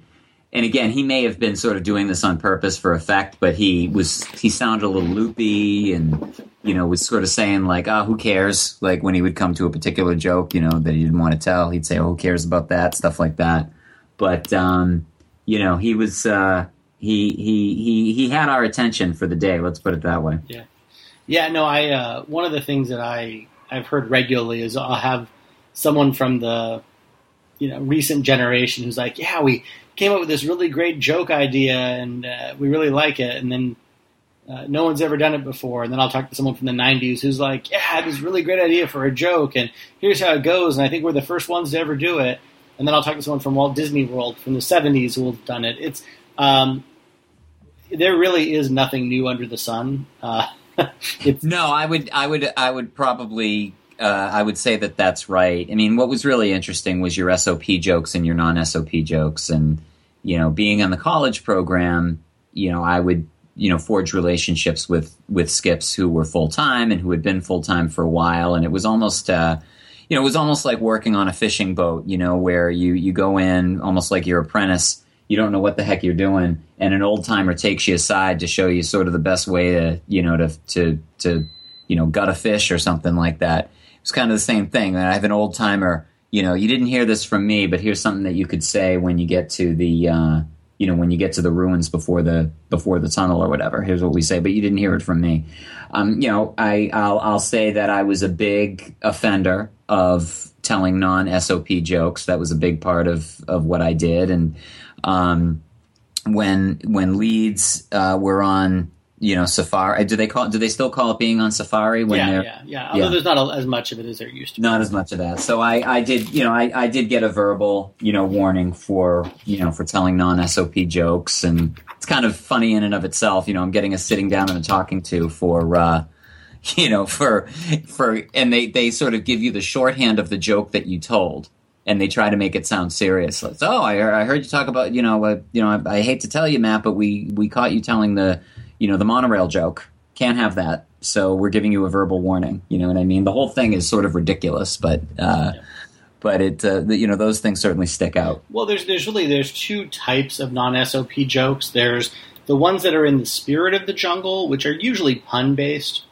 and again, he may have been sort of doing this on purpose for effect, but he was he sounded a little loopy and you know was sort of saying like, "Oh, who cares?" Like when he would come to a particular joke, you know, that he didn't want to tell, he'd say, "Oh, who cares about that?" Stuff like that. But um, you know, he was. Uh, he he he he had our attention for the day. Let's put it that way. Yeah, yeah. no, I uh, one of the things that I I've heard regularly is I'll have someone from the you know recent generation who's like, yeah, we came up with this really great joke idea and uh, we really like it, and then uh, no one's ever done it before, and then I'll talk to someone from the '90s who's like, yeah, I had this really great idea for a joke, and here's how it goes, and I think we're the first ones to ever do it, and then I'll talk to someone from Walt Disney World from the '70s who have done it. It's um, there really is nothing new under the sun. Uh, <laughs> No, I would I would I would probably uh, I would say that that's right. I mean, what was really interesting was your SOP jokes and your non SOP jokes, and you know, being on the college program, you know, I would you know forge relationships with with skips who were full time and who had been full time for a while, and it was almost. Uh, you know, it was almost like working on a fishing boat, you know, where you, you go in almost like your apprentice. You don't know what the heck you're doing, and an old timer takes you aside to show you sort of the best way to, you know, to to to, you know, gut a fish or something like that. It's kind of the same thing. I have an old timer. You know, you didn't hear this from me, but here's something that you could say when you get to the, uh, you know, when you get to the ruins before the before the tunnel or whatever. Here's what we say, but you didn't hear it from me. Um, you know, I I'll, I'll say that I was a big offender of telling non SOP jokes. That was a big part of of what I did, and um, when when leads uh, were on, you know, Safari. Do they call? Do they still call it being on Safari when yeah, they're yeah, yeah. Although yeah. there's not a, as much of it as there used to. be. not as much of that. So I, I did, you know, I, I did get a verbal, you know, warning for, you know, for telling non SOP jokes, and it's kind of funny in and of itself. You know, I'm getting a sitting down and a talking to for, uh, <laughs> you know, for for, and they they sort of give you the shorthand of the joke that you told. And they try to make it sound serious. Like, oh, I, heard- I heard you talk about, you know, uh, you know. I, I hate to tell you, Matt, but we we caught you telling the, you know, the monorail joke. Can't have that. So we're giving you a verbal warning. You know what I mean? The whole thing is sort of ridiculous, but uh, but it uh, the, you know those things certainly stick out. Well, there's there's really there's two types of non SOP jokes. There's the ones that are in the spirit of the jungle, which are usually pun based.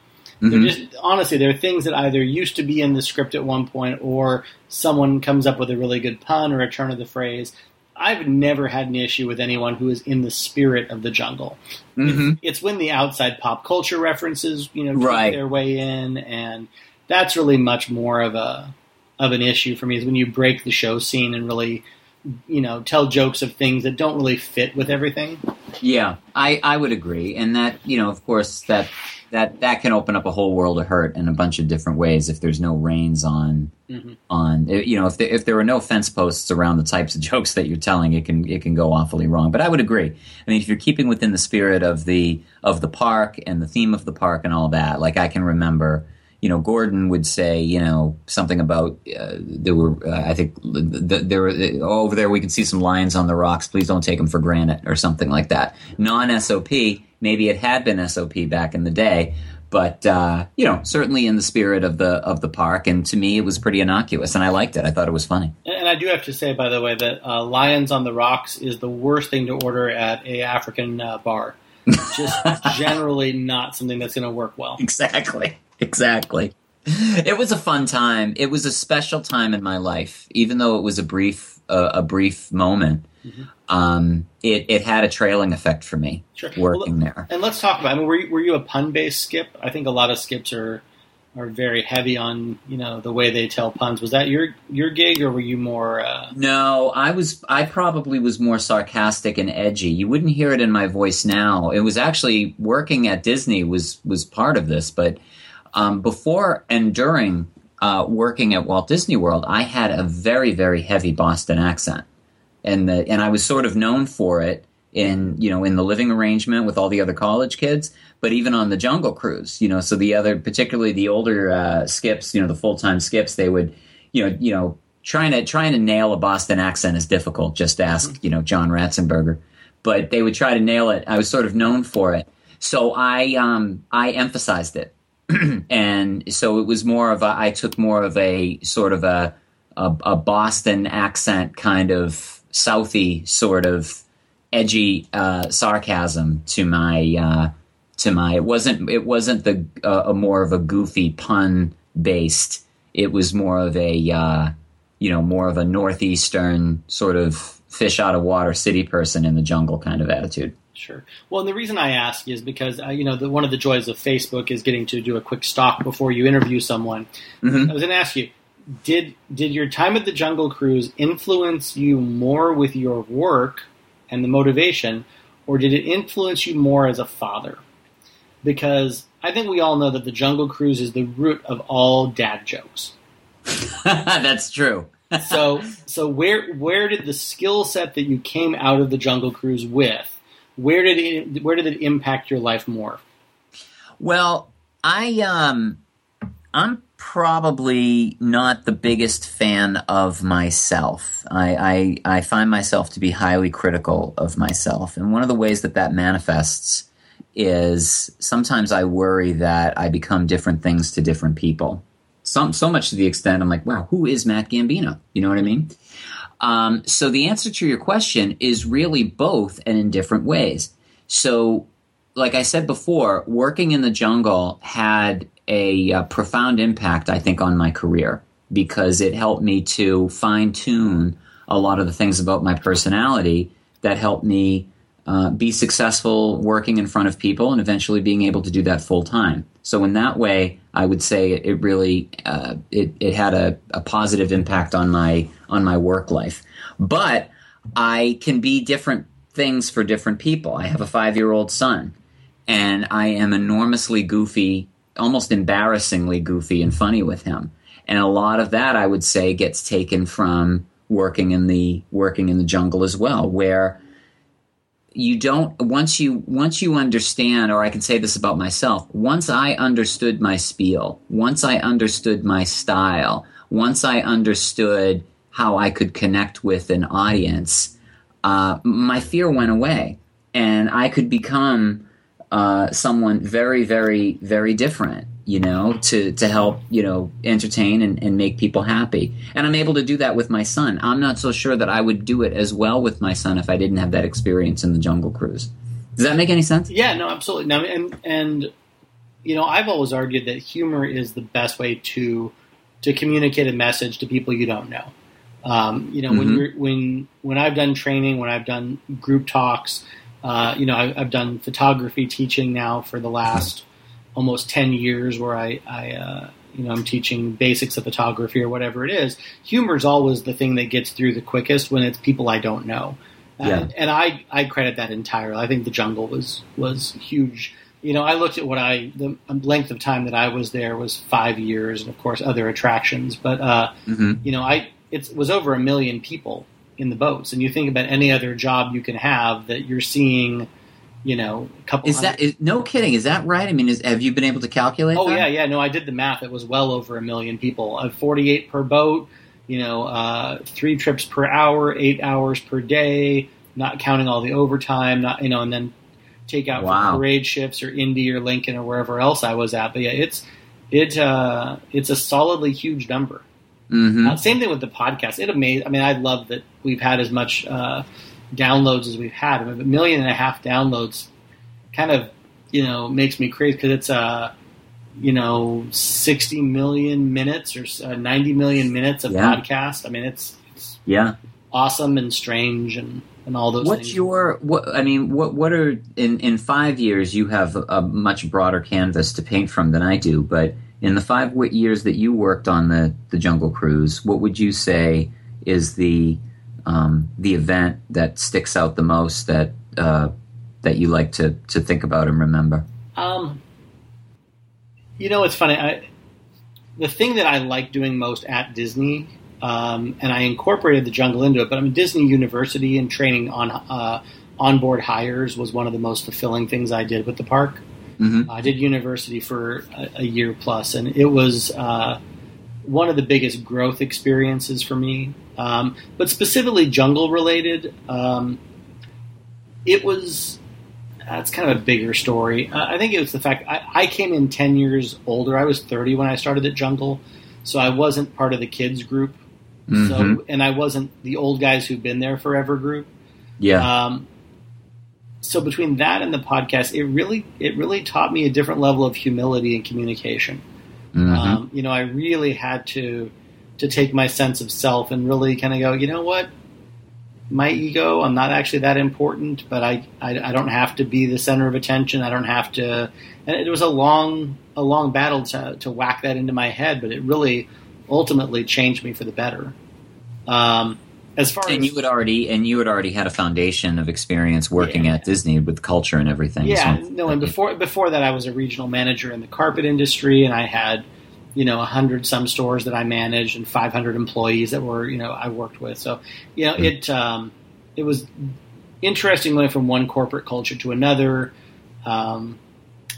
They're Mhm. just honestly, they're things that either used to be in the script at one point, or someone comes up with a really good pun or a turn of the phrase. I've never had an issue with anyone who is in the spirit of the jungle. Mhm. It's when the outside pop culture references, you know, Right. their way in, and that's really much more of a of an issue for me. Is when you break the show scene and really, you know, tell jokes of things that don't really fit with everything. Yeah, I, I would agree, and that you know, of course, that that that can open up a whole world of hurt in a bunch of different ways if there's no reins on Mhm. on you know if there, if there are no fence posts around the types of <laughs> jokes that you're telling, it can it can go awfully wrong. But I would agree. I mean, if you're keeping within the spirit of the of the park and the theme of the park and all that, like I can remember. You know, Gordon would say, you know, something about uh, there were, uh, I think, th- there were uh, over there. We can see some lions on the rocks. Please don't take them for granted, or something like that. Non SOP. Maybe it had been SOP back in the day, but uh, you know, certainly in the spirit of the of the park. And to me, it was pretty innocuous, and I liked it. I thought it was funny. And I do have to say, by the way, that uh, Lions on the Rocks is the worst thing to order at a African uh, bar. Just <laughs> generally not something that's going to work well. Exactly. Exactly. It was a fun time. It was a special time in my life, even though it was a brief uh, a brief moment. Um, it it had a trailing effect for me Sure. working Well, there. And let's talk about. I mean, were you, were you a pun based skip? I think a lot of skips are are very heavy on you know the way they tell puns. Was that your your gig, or were you more? Uh, No, I was. I probably was more sarcastic and edgy. You wouldn't hear it in my voice now. It was actually working at Disney was was part of this, but um, before and during uh, working at Walt Disney World, I had a very, very heavy Boston accent, and the and I was sort of known for it in you know in the living arrangement with all the other college kids, but even on the Jungle Cruise, you know, so the other, particularly the older uh, skips, you know, the full time skips, they would, you know, you know, trying to trying to nail a Boston accent is difficult. Just ask, you know, John Ratzenberger, but they would try to nail it. I was sort of known for it, so I um, I emphasized it <clears throat> and so it was more of a I took more of a sort of a a, a Boston accent kind of Southie sort of edgy uh, sarcasm to my uh, to my it wasn't it wasn't the uh, a more of a goofy pun based it was more of a uh, you know more of a northeastern sort of fish out of water city person in the jungle kind of attitude Sure. Well, and the reason I ask is because uh, you know the, one of the joys of Facebook is getting to do a quick stalk before you interview someone. Mhm. I was going to ask you did did your time at the Jungle Cruise influence you more with your work and the motivation, or did it influence you more as a father? Because I think we all know that the Jungle Cruise is the root of all dad jokes. <laughs> that's true <laughs> So, so where where did the skill set that you came out of the Jungle Cruise with? Where did it where did it impact your life more? Well, I um I'm probably not the biggest fan of myself. I, I I find myself to be highly critical of myself, and one of the ways that that manifests is sometimes I worry that I become different things to different people. Some so much to the extent I'm like, wow, who is Matt Gambino? You know what I mean? Um, so the answer to your question is really both and in different ways. So like I said before, working in the jungle had a, uh profound impact, I think, on my career because it helped me to fine tune a lot of the things about my personality that helped me uh, be successful working in front of people and eventually being able to do that full time. So in that way, I would say it, really uh, it, it had a, a positive impact on my on my work life. But I can be different things for different people. I have a five year old son, and I am enormously goofy, almost embarrassingly goofy and funny with him. And a lot of that, I would say, gets taken from working in the working in the jungle as well, where you don't once you once you understand or i can say this about myself once i understood my spiel once i understood my style once i understood how i could connect with an audience uh, my fear went away. And i could become uh, someone very very very different you know to to help you know entertain and, and make people happy and i'm able to do that with my son i'm not so sure that i would do it as well with my son if i didn't have that experience in the jungle cruise does that make any sense Yeah, no, absolutely. No, and and you know, I've always argued that humor is the best way to to communicate a message to people you don't know. Um, you know, when Mhm. you're when when I've done training, when I've done group talks, uh, you know, I, I've done photography teaching now for the last almost ten years, where I, I uh, you know, I'm teaching basics of photography or whatever it is. Humor is always the thing that gets through the quickest when it's people I don't know. Yeah. And, and I, I credit that entirely. I think the jungle was was huge. You know, I looked at what I the length of time that I was there was five years, and of course other attractions. But uh, hmm you know, I it was over a million people in the boats, and you think about any other job you can have that you're seeing, you know, a couple. is that hundred- is, no kidding is that right i mean is, have you been able to calculate Oh that? yeah, yeah. No, I did the math. It was well over a million people. Uh, Forty-eight per boat. You know, uh, three trips per hour, eight hours per day. Not counting all the overtime. Not you know, and then take out Wow. parade shifts or Indy or Lincoln or wherever else I was at. But yeah, it's it uh, it's a solidly huge number. hmm Uh, same thing with the podcast. It amazed. I mean, I love that we've had as much uh, downloads as we've had. A million and a half downloads kind of you know makes me crazy because it's uh you know sixty million minutes or uh, ninety million minutes of Yeah. podcast. I mean, it's, it's yeah awesome and strange and and all those. What's things. your what? I mean, what what are in in five years? You have a, a much broader canvas to paint from than I do. But in the five years that you worked on the the Jungle Cruise, what would you say is the um, the event that sticks out the most that uh, that you like to to think about and remember? Um, you know, it's funny. I, the thing that I like doing most at Disney, um, and I incorporated the jungle into it. But I mean, Disney University and training on uh, onboard hires was one of the most fulfilling things I did with the park. Mhm. I did university for a, a year plus, and it was uh, one of the biggest growth experiences for me. Um, but specifically jungle related, um, it was. That's kind of a bigger story. Uh, I think it was the fact I, I came in ten years older. I was thirty when I started at Jungle, so I wasn't part of the kids group. Mhm. So, and I wasn't the old guys who've been there forever group. yeah. Um, so between that and the podcast, it really it really taught me a different level of humility and communication. Mhm. Um, you know, I really had to to take my sense of self and really kind of go, you know what, my ego, I'm not actually that important, but I, I I don't have to be the center of attention. I don't have to. And it was a long a long battle to to whack that into my head, but it really ultimately changed me for the better. Um, as far and as you had already and you had already had a foundation of experience working Yeah. at Disney with culture and everything. Yeah, so- no, and before before that, I was a regional manager in the carpet industry, and I had, you know, a hundred some stores that I managed and five hundred employees that were, you know, I worked with. So, you know, Hmm. it um, it was interesting going from one corporate culture to another. Um,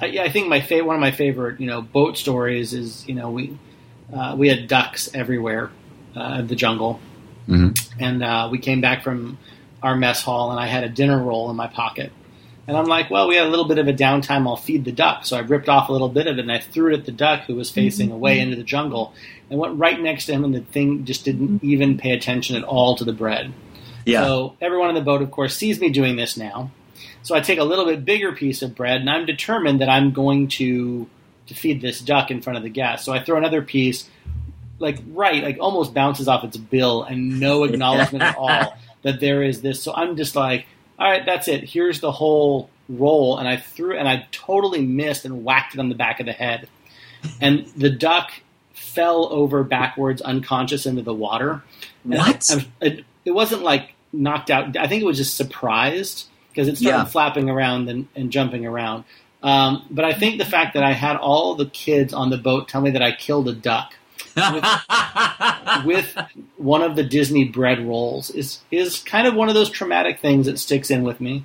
I, yeah, I think my fa- one of my favorite, you know, boat stories is, you know, we uh, we had ducks everywhere uh, the jungle, Mhm. and uh, we came back from our mess hall, and I had a dinner roll in my pocket. And I'm like, well, we had a little bit of a downtime. I'll feed the duck. So I ripped off a little bit of it and I threw it at the duck who was facing mm-hmm. away into the jungle and went right next to him. And the thing just didn't mm-hmm. even pay attention at all to the bread. yeah. So everyone on the boat, of course, sees me doing this now. So I take a little bit bigger piece of bread and I'm determined that I'm going to to feed this duck in front of the guests. So I throw another piece, like right, like almost bounces off its bill and no <laughs> acknowledgement at all that there is this. So I'm just like, all right, that's it. Here's the whole roll, and I threw and I totally missed and whacked it on the back of the head, and the duck fell over backwards, unconscious into the water. And What? I- I- it, it wasn't like knocked out. I think it was just surprised because it started Yeah. flapping around and, and jumping around. Um, but I think the fact that I had all the kids on the boat tell me that I killed a duck with one of the Disney bread rolls is is kind of one of those traumatic things that sticks in with me.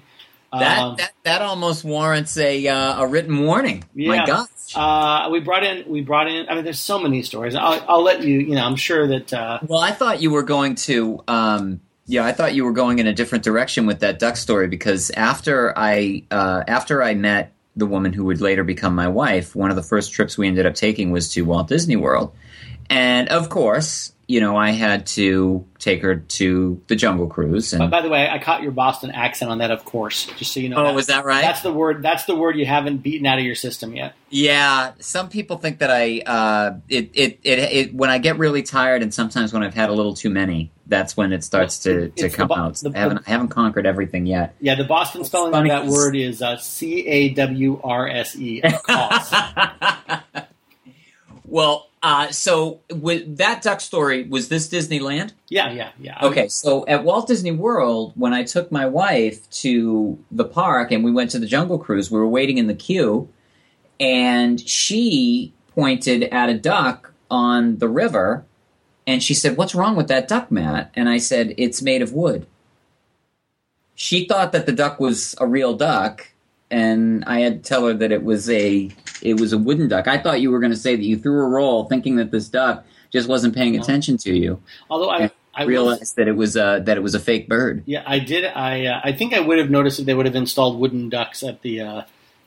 that, Um, that that almost warrants a uh, a written warning. My gosh. uh, we brought in we brought in. I mean, there's so many stories. I'll, I'll let you. You know, I'm sure that. Uh, Well, I thought you were going to. Um, yeah, I thought you were going in a different direction with that duck story because after I uh, after I met the woman who would later become my wife, one of the first trips we ended up taking was to Walt Disney World, and of course, you know, I had to take her to the Jungle Cruise. And by the way, I caught your Boston accent on that, of course. Just so you know. oh, was that right? That's the word. That's the word you haven't beaten out of your system yet. Yeah, some people think that I uh, it, it it it when I get really tired and sometimes when I've had a little too many, that's when it starts to, to It's the come bo- out. the- I haven't I haven't conquered everything yet. Yeah, the Boston spelling of funny that 'cause- word is uh, C A W R S E. <laughs> <laughs> Well, uh, so with that duck story, was this Disneyland? Yeah, yeah, yeah. Okay, so at Walt Disney World, when I took my wife to the park and we went to the Jungle Cruise, we were waiting in the queue, and she pointed at a duck on the river, and she said, "What's wrong with that duck, Matt?" And I said, "It's made of wood." She thought that the duck was a real duck, and I had to tell her that it was a it was a wooden duck. I thought you were going to say that you threw a roll, thinking that this duck just wasn't paying attention to you. Although I, I realized that it was uh, that it was a fake bird. Yeah, I did. I uh, I think I would have noticed if they would have installed wooden ducks at the uh,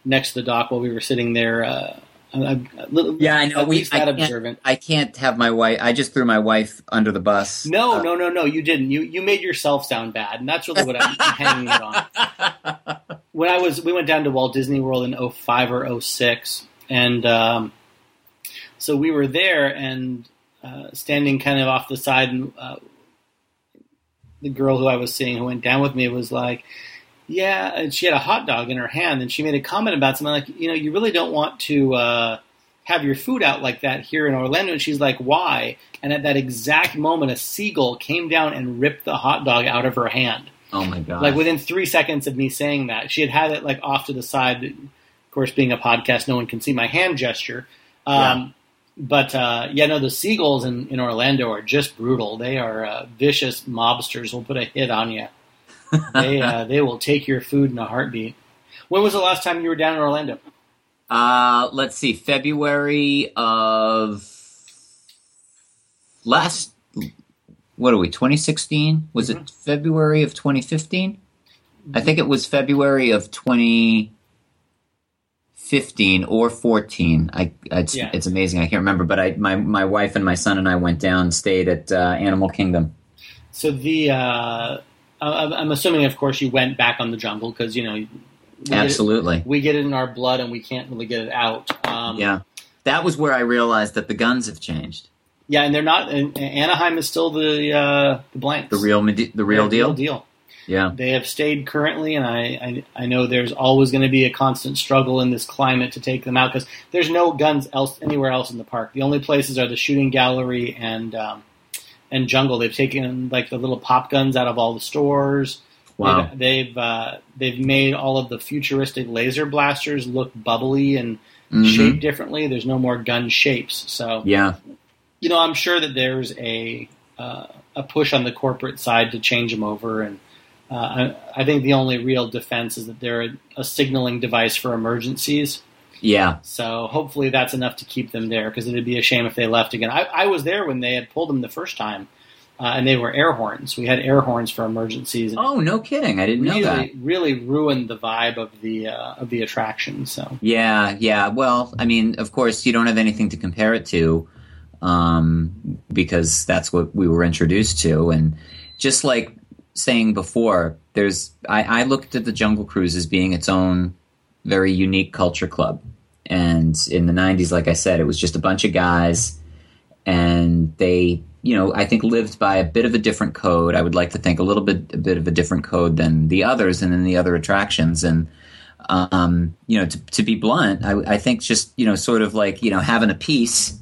next to the dock while we were sitting there. Uh, I, I, a little, Yeah, I know. We- I can't- observant. I can't have my wife. I just threw my wife under the bus. No, Uh, no, no, no. You didn't. You you made yourself sound bad, and that's really what I'm hanging it on. <laughs> When I was, we went down to Walt Disney World in 05 or 06, and um, so we were there and uh, standing kind of off the side, and uh, the girl who I was seeing who went down with me was like, "Yeah," and she had a hot dog in her hand, and she made a comment about something like, "You know, you really don't want to." Uh, have your food out like that here in Orlando. And she's like, why? And at that exact moment, a seagull came down and ripped the hot dog out of her hand. Oh my god! Like within three seconds of me saying that, she had had it like off to the side. Of course, being a podcast, no one can see my hand gesture. Um, but uh, yeah, no, the seagulls in, in Orlando are just brutal. They are uh, vicious mobsters. Will put a hit on you. They uh, <laughs> they will take your food in a heartbeat. When was the last time you were down in Orlando? Uh, let's see, February of last. What are we? 2016? Was it February of 2015? I think it was February of 2015 or 14. I it's, Yeah. it's amazing. I can't remember, but I my my wife and my son and I went down, stayed at uh, Animal Kingdom. So the uh, I- I'm assuming, of course, you went back on the jungle because you know we get it- Absolutely. we get it in our blood and we can't really get it out. Um, Yeah. That was where I realized that the guns have changed. yeah, and they're not. And Anaheim is still the uh, the blanks. The real the real deal. Real deal. Yeah. They have stayed currently, and I, I, I know there's always going to be a constant struggle in this climate to take them out because there's no guns else anywhere else in the park. The only places are the shooting gallery and um, and jungle. They've taken like the little pop guns out of all the stores. Wow. They've they've, uh, they've made all of the futuristic laser blasters look bubbly and Mhm. shaped differently. There's no more gun shapes, so Yeah. you know, I'm sure that there's a uh, a push on the corporate side to change them over, and uh, I, I think the only real defense is that they're a, a signaling device for emergencies. Yeah. So hopefully that's enough to keep them there, because it'd be a shame if they left again. I, I was there when they had pulled them the first time, uh, and they were air horns. We had air horns for emergencies. Oh, no kidding. I didn't know that. really, really ruined the vibe of the uh, of the attraction. So Yeah, yeah. Well, I mean, of course, you don't have anything to compare it to um, because that's what we were introduced to. And just like saying before, there's I, I looked at the Jungle Cruise as being its own very unique culture club. And in the 90s, like I said, it was just a bunch of guys, and they, you know, I think lived by a bit of a different code. I would like to think a little bit, a bit of a different code than the others and then the other attractions. And um, you know, to, to be blunt, I, I think just you know, sort of like you know, having a piece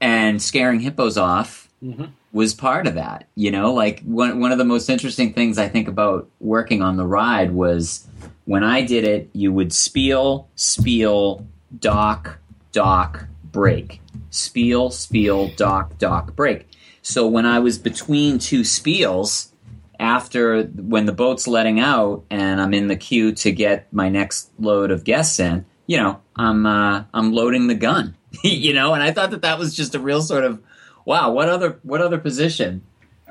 and scaring hippos off Mhm. was part of that. You know, like one one of the most interesting things I think about working on the ride was when I did it, you would spiel, spiel, dock, dock, break, spiel, spiel, dock, dock, break. So when I was between two spiels, after when the boat's letting out and I'm in the queue to get my next load of guests in, you know, I'm uh, I'm loading the gun, <laughs> you know, and I thought that that was just a real sort of wow, what other what other position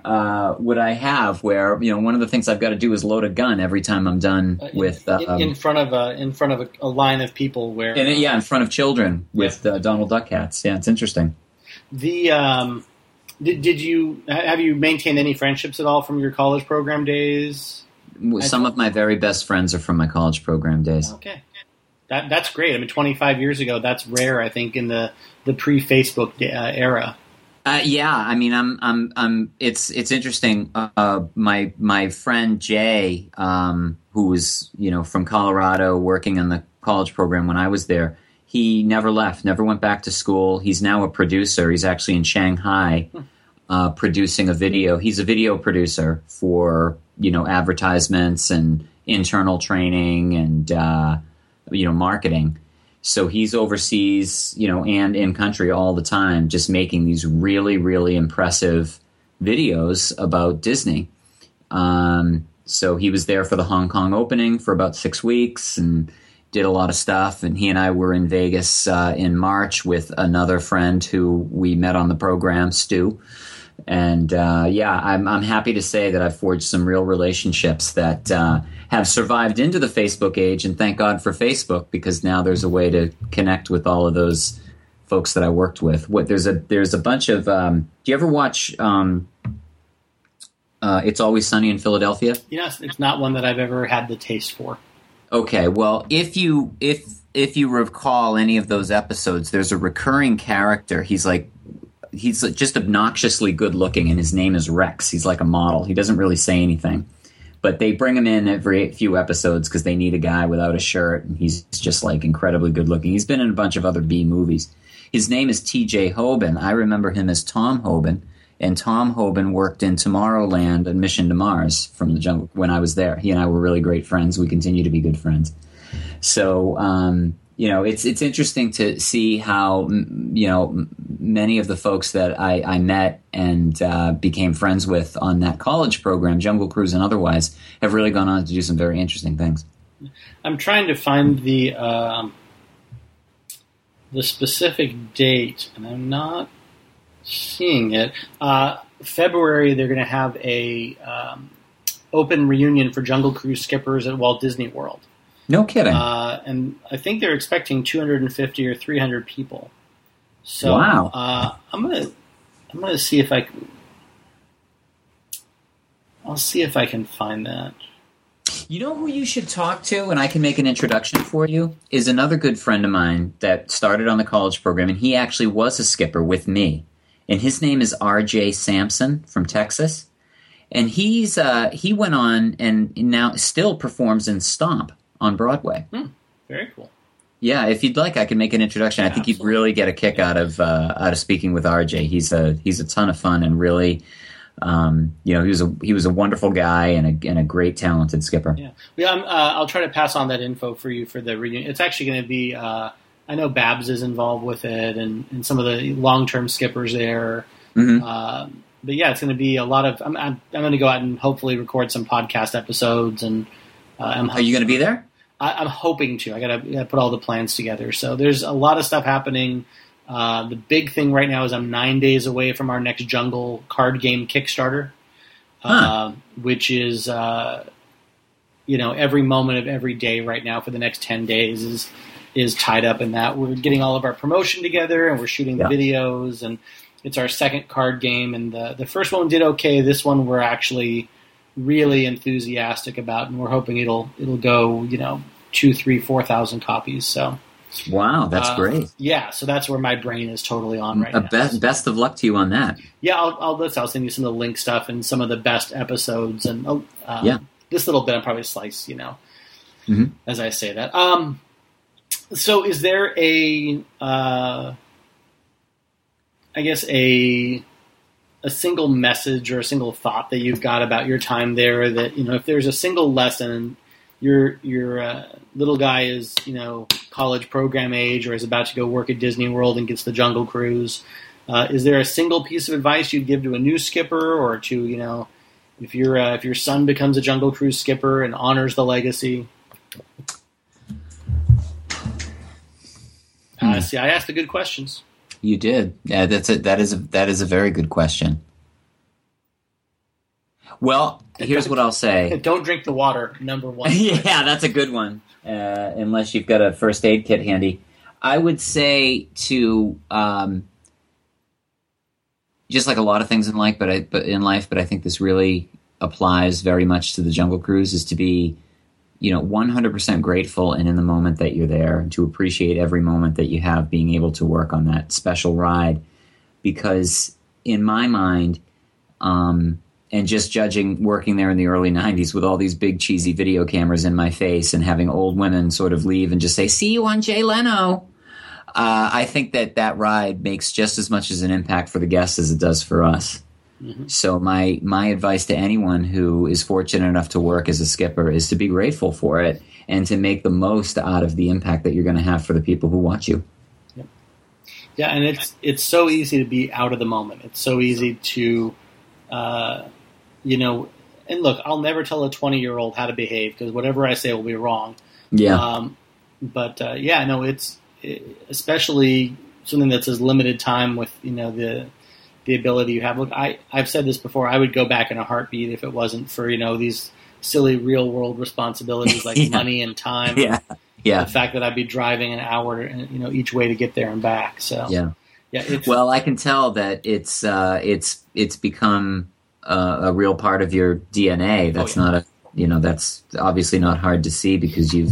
uh, would I have where you know one of the things I've got to do is load a gun every time I'm done Uh, with uh, in, in front of a in front of a, a line of people where and, yeah in front of children with uh, Donald Duck hats. Yeah, it's interesting. The um, did, did you have you maintained any friendships at all from your college program days? Some of my very best friends are from my college program days. Okay, that that's great. I mean, 25 years ago, that's rare. I think in the the pre Facebook uh, era. Uh, yeah, I mean, I'm, I'm, I'm. It's, it's interesting. Uh, my, my friend Jay, um, who was, you know, from Colorado, working on the college program when I was there. He never left, never went back to school. He's now a producer. He's actually in Shanghai, uh, producing a video. He's a video producer for, you know, advertisements and internal training and, uh, you know, marketing. So he's overseas, you know, and in country all the time, just making these really, really impressive videos about Disney. Um, so he was there for the Hong Kong opening for about six weeks and did a lot of stuff. And he and I were in Vegas uh, in March with another friend who we met on the program, Stu. And uh, yeah, I'm, I'm happy to say that I've forged some real relationships that uh, have survived into the Facebook age. And thank God for Facebook because now there's a way to connect with all of those folks that I worked with. What there's a there's a bunch of. Um, do you ever watch? Um, uh, it's always sunny in Philadelphia. You know, it's, it's not one that I've ever had the taste for. Okay, well, if you if if you recall any of those episodes, there's a recurring character. He's like he's just obnoxiously good looking, and his name is Rex. He's like a model. He doesn't really say anything, but they bring him in every few episodes because they need a guy without a shirt, and he's just like incredibly good looking. He's been in a bunch of other B movies. His name is T.J. Hoban. I remember him as Tom Hoban, and Tom Hoban worked in Tomorrowland and Mission to Mars from the jungle when I was there. He and I were really great friends. We continue to be good friends. So um, you know, it's it's interesting to see how you know many of the folks that I, I met and uh, became friends with on that college program, Jungle Cruise and otherwise, have really gone on to do some very interesting things. I'm trying to find the um, the specific date, and I'm not seeing it. Uh, February, they're going to have a um, open reunion for Jungle Cruise skippers at Walt Disney World, No kidding. uh, and I think they're expecting 250 or 300 people. So Wow. uh, I'm gonna I'm gonna see if I can. I'll see if I can find that. You know who you should talk to, and I can make an introduction for you, is another good friend of mine that started on the college program, and he actually was a skipper with me. And his name is R.J. Sampson from Texas. And he's uh, he went on and now still performs in Stomp on Broadway. Very cool. Yeah, if you'd like, I can make an introduction. I think you'd really get a kick out of uh, out of speaking with RJ. He's a he's a ton of fun and really, um, you know, he was a he was a wonderful guy and a and a great talented skipper. Yeah, yeah. I'm, uh, I'll try to pass on that info for you for the reunion. It's actually going to be. Uh, I know Babs is involved with it, and, and some of the long term skippers there. Mhm. Um, but yeah, it's going to be a lot of. I'm, I'm, I'm going to go out and hopefully record some podcast episodes, and uh, Are you going to be there? I, I'm hoping to. I got to put all the plans together. So there's a lot of stuff happening. Uh, the big thing right now is I'm nine days away from our next Jungle card game Kickstarter, Huh. uh, which is uh, you know every moment of every day right now for the next ten days is is tied up in that. We're getting all of our promotion together and we're shooting the Yeah. videos and it's our second card game and the the first one did okay. This one we're actually really enthusiastic about and we're hoping it'll it'll go you know two three four thousand copies. So Wow, that's uh, great. Yeah, so that's where my brain is totally on right now. best best of luck to you on that. Yeah, I'll, I'll I'll send you some of the link stuff and some of the best episodes and uh, Yeah. this little bit I'll probably slice, you know, Mhm. as I say that. Um, so is there a, uh, I guess a a single message or a single thought that you've got about your time there that you know if there's a single lesson your your uh, little guy is you know college program age or is about to go work at Disney World and gets the Jungle Cruise. Uh, is there a single piece of advice you'd give to a new skipper or to you know if your uh, if your son becomes a Jungle Cruise skipper and honors the legacy? Uh, see, I asked the good questions. You did. Yeah, that's a, that is a that is a very good question. Well, here's what I'll say. <laughs> Don't drink the water. Number one. <laughs> yeah, that's a good one. Uh, unless you've got a first aid kit handy, I would say to um, just like a lot of things in life, but I, but in life, but I think this really applies very much to the Jungle Cruise is to be, you know, 100% grateful and in the moment that you're there, and to appreciate every moment that you have being able to work on that special ride, because in my mind. Um, and just judging working there in the early 90s with all these big cheesy video cameras in my face and having old women sort of leave and just say see you on jay leno. Uh, i think that that ride makes just as much as an impact for the guests as it does for us. So my my advice to anyone who is fortunate enough to work as a skipper is to be grateful for it and to make the most out of the impact that you're going to have for the people who watch you. Yeah, and it's it's so easy to be out of the moment. It's so easy to, uh, you know, and look, I'll never tell a twenty year old how to behave because whatever I say will be wrong. yeah Um, but uh, yeah, no, it's especially something that's as limited time with you know the the ability you have. Look, I I've said this before. I would go back in a heartbeat if it wasn't for you know these silly real world responsibilities like <laughs> Yeah. money and time. yeah yeah The fact that I'd be driving an hour, you know, each way to get there and back. So yeah yeah, Well, I can tell that it's uh, it's it's become uh, a real part of your DNA. That's Oh, yeah. not a you know that's obviously not hard to see because you've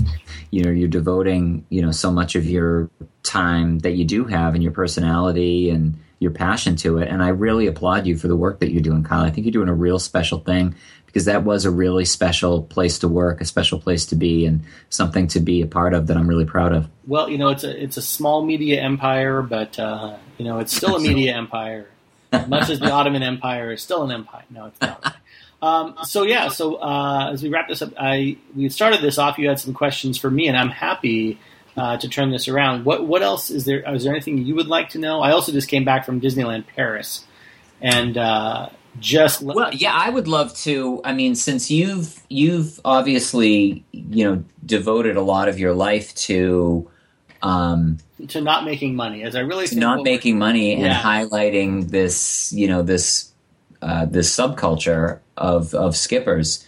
you know you're devoting you know so much of your time that you do have and your personality and your passion to it. And I really applaud you for the work that you're doing, Kyle. I think you're doing a real special thing because that was a really special place to work, a special place to be, and something to be a part of that I'm really proud of. well, you know, it's a it's a small media empire, but uh, you know, it's still a <laughs> media empire. Much as the Ottoman Empire is still an empire. No, it's not. Um, so yeah, so uh, as we wrap this up, I we started this off. You had some questions for me, and I'm happy uh, to turn this around. What what else is there? Is there anything you would like to know? I also just came back from Disneyland Paris, and uh, just well, yeah, I would love to. I mean, since you've you've obviously you know devoted a lot of your life to um, to not making money, as I really not making money and Yeah. highlighting this you know this uh, this subculture of of skippers.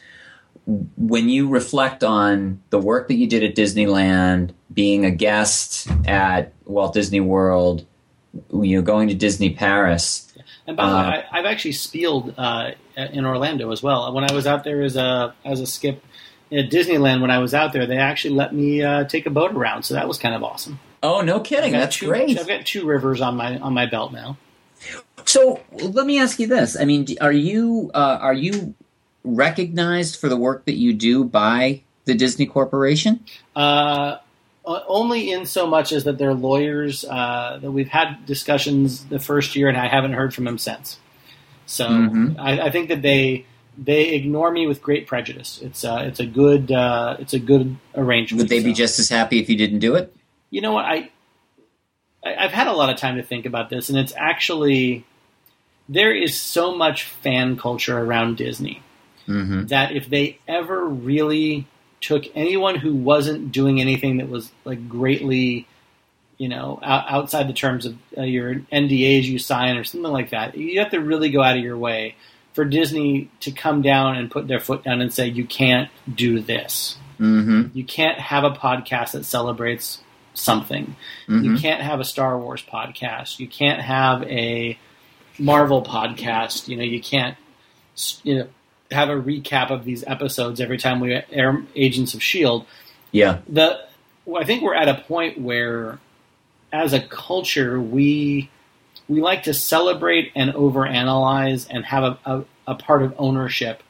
When you reflect on the work that you did at Disneyland, being a guest at Walt Disney World, you know, going to Disney Paris, And by the Uh, way, I, I've actually spieled uh, in Orlando as well. When I was out there as a as a skip at Disneyland, when I was out there, they actually let me uh, take a boat around, so that was kind of awesome. Oh, no kidding! That's two, great. I've got two rivers on my on my belt now. So let me ask you this: I mean, are you uh, are you recognized for the work that you do by the Disney Corporation? Uh, only in so much as that they're lawyers uh, that we've had discussions the first year, and I haven't heard from them since. So Mhm. I, I think that they they ignore me with great prejudice. It's uh, it's a good uh, it's a good arrangement. Would they be just as happy if you didn't do it? You know what I, I I've had a lot of time to think about this, and it's actually there is so much fan culture around Disney Mm-hmm. that if they ever really took anyone who wasn't doing anything that was like greatly, you know, out, outside the terms of uh, your NDAs you sign or something like that, you have to really go out of your way for Disney to come down and put their foot down and say you can't do this. Mm-hmm. You can't have a podcast that celebrates something. Mm-hmm. You can't have a Star Wars podcast. You can't have a Marvel podcast. You know, you can't you know have a recap of these episodes every time we air Agents of Shield. Yeah. The I think we're at a point where, as a culture, we we like to celebrate and overanalyze and have a, a, a part of ownership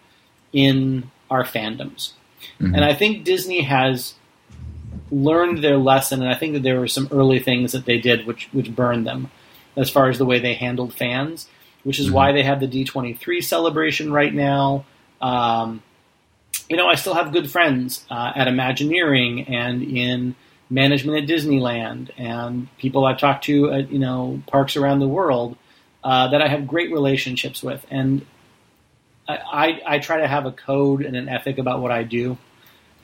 in our fandoms. Mhm. And I think Disney has learned their lesson, and I think that there were some early things that they did which which burned them, as far as the way they handled fans, which is Mhm. why they have the D twenty three celebration right now. Um, you know, I still have good friends uh, at Imagineering and in management at Disneyland, and people I've talked to at you know parks around the world uh, that I have great relationships with, and I, I, I try to have a code and an ethic about what I do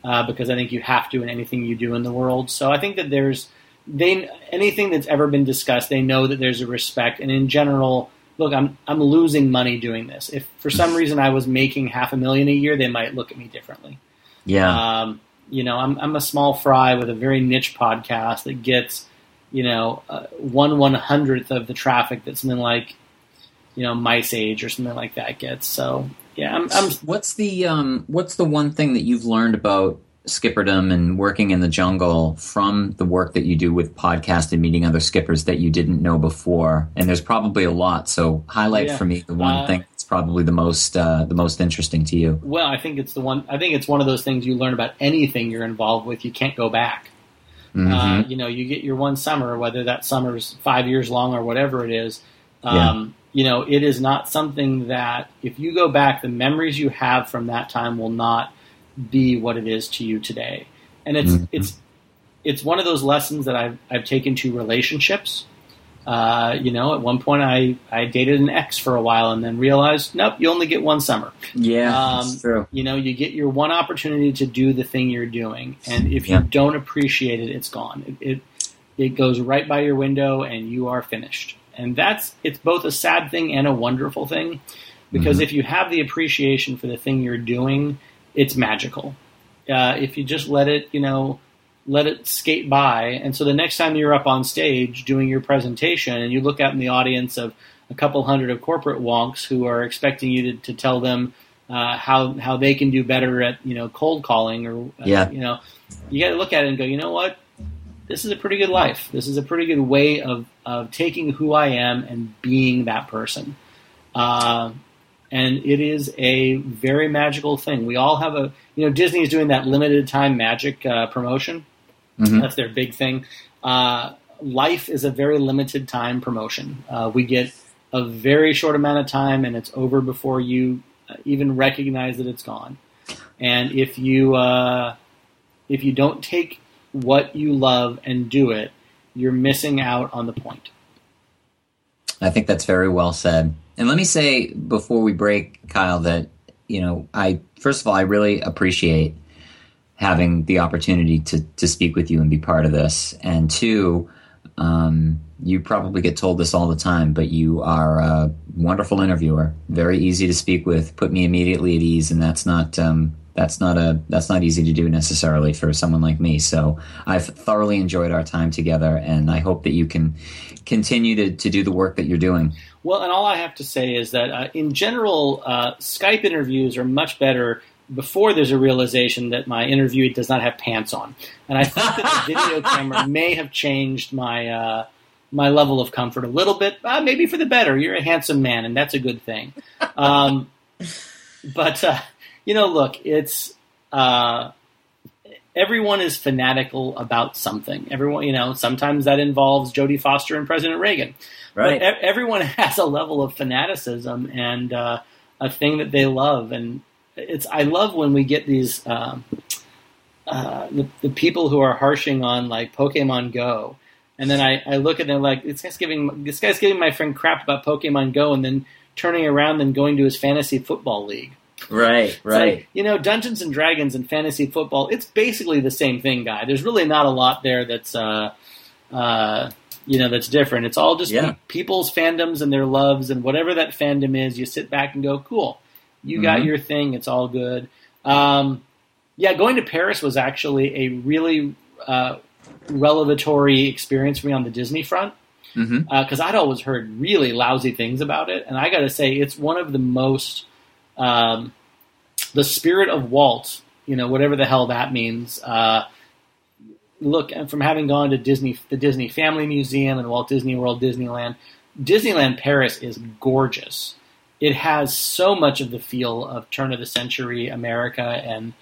uh, because I think you have to in anything you do in the world. So I think that there's they anything that's ever been discussed, they know that there's a respect, and in general, look, I'm I'm losing money doing this. If for some reason I was making half a million a year, they might look at me differently. Yeah. Um, you know, I'm I'm a small fry with a very niche podcast that gets you know uh, one one hundredth of the traffic that something like you know Mice Age or something like that gets. So yeah, I'm, I'm what's the um, what's the one thing that you've learned about skipperdom and working in the jungle from the work that you do with podcast and meeting other skippers that you didn't know before? And there's probably a lot. So highlight Yeah. for me the one Uh, thing that's probably the most uh, the most interesting to you. Well, I think it's the one. I think it's one of those things you learn about anything you're involved with. You can't go back. Mhm. Uh, you know, you get your one summer, whether that summer's five years long or whatever it is. Um, You know, it is not something that if you go back, the memories you have from that time will not be what it is to you today. And it's Mhm. it's it's one of those lessons that I've I've taken to relationships. Uh, you know, at one point I, I dated an ex for a while and then realized, nope, you only get one summer. yeah, um, that's true. You know, you get your one opportunity to do the thing you're doing, and if Yeah. you don't appreciate it, it's gone. It, it it goes right by your window, and you are finished. And that's it's both a sad thing and a wonderful thing, because Mhm. if you have the appreciation for the thing you're doing, it's magical. Uh, if you just let it, you know, let it skate by, and so the next time you're up on stage doing your presentation, and you look out in the audience of a couple hundred of corporate wonks who are expecting you to, to tell them uh, how how they can do better at you know cold calling or uh, Yeah. you know you got to look at it and go you know what this is a pretty good life this is a pretty good way of of taking who I am and being that person uh, and it is a very magical thing we all have a you know Disney is doing that limited time magic uh, promotion Mhm. that's their big thing. Uh, life is a very limited time promotion. Uh, we get a very short amount of time, and it's over before you uh, even recognize that it's gone. And if you uh, if you don't take what you love and do it, you're missing out on the point. I think that's very well said. And let me say before we break, Kyle, that you know, I first of all, I really appreciate having the opportunity to to speak with you and be part of this. And two, um, you probably get told this all the time, but you are a wonderful interviewer, very easy to speak with, put me immediately at ease, and that's not um, that's not a that's not easy to do necessarily for someone like me. So I've thoroughly enjoyed our time together, and I hope that you can continue to, to do the work that you're doing. Well, and all I have to say is that uh, in general, uh, Skype interviews are much better before there's a realization that my interviewee does not have pants on, and I think that the <laughs> video camera may have changed my. Uh, my level of comfort a little bit, uh, maybe for the better. You're a handsome man, and that's a good thing. Um, but uh, you know, look, it's uh, everyone is fanatical about something. Everyone, you know, sometimes that involves Jodie Foster and President Reagan. Right. But everyone <laughs> has a level of fanaticism and uh, a thing that they love, and it's. I love when we get these. Um, uh, the, the people who are harshing on like Pokemon Go, and then I, I look at them like this guy's giving this guy's giving my friend crap about Pokemon Go, and then turning around and going to his fantasy football league. Right, right. like, you know, Dungeons and Dragons and fantasy football, it's basically the same thing, guy. There's really not a lot there that's, uh, uh, you know, that's different. It's all just Yeah. pe- people's fandoms and their loves, and whatever that fandom is, you sit back and go, cool. You got Mhm. your thing. It's all good. Um, yeah, going to Paris was actually a really uh, revelatory experience for me on the Disney front because I'd always heard really lousy things about it, and I got to say, it's one of the most um, the spirit of Walt, you know, whatever the hell that means. Uh, look, and from having gone to Disney, the Disney Family Museum and Walt Disney World, Disneyland, Disneyland Paris is gorgeous. It has so much of the feel of turn of the century America and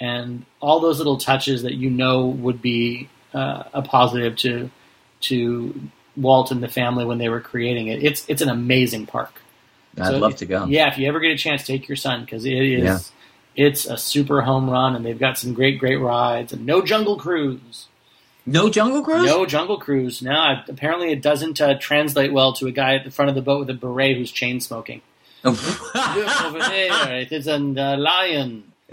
and all those little touches that you know would be uh, a positive to to Walt and the family when they were creating it. It's it's an amazing park. I'd So love if- to go. Yeah, if you ever get a chance, take your son because it is Yeah. it's a super home run, and they've got some great great rides and no Jungle Cruise. No Jungle Cruise? No Jungle Cruise. No, I, apparently it doesn't uh, translate well to a guy at the front of the boat with a beret who's chain smoking. Look over there, it is a uh, lion. <laughs>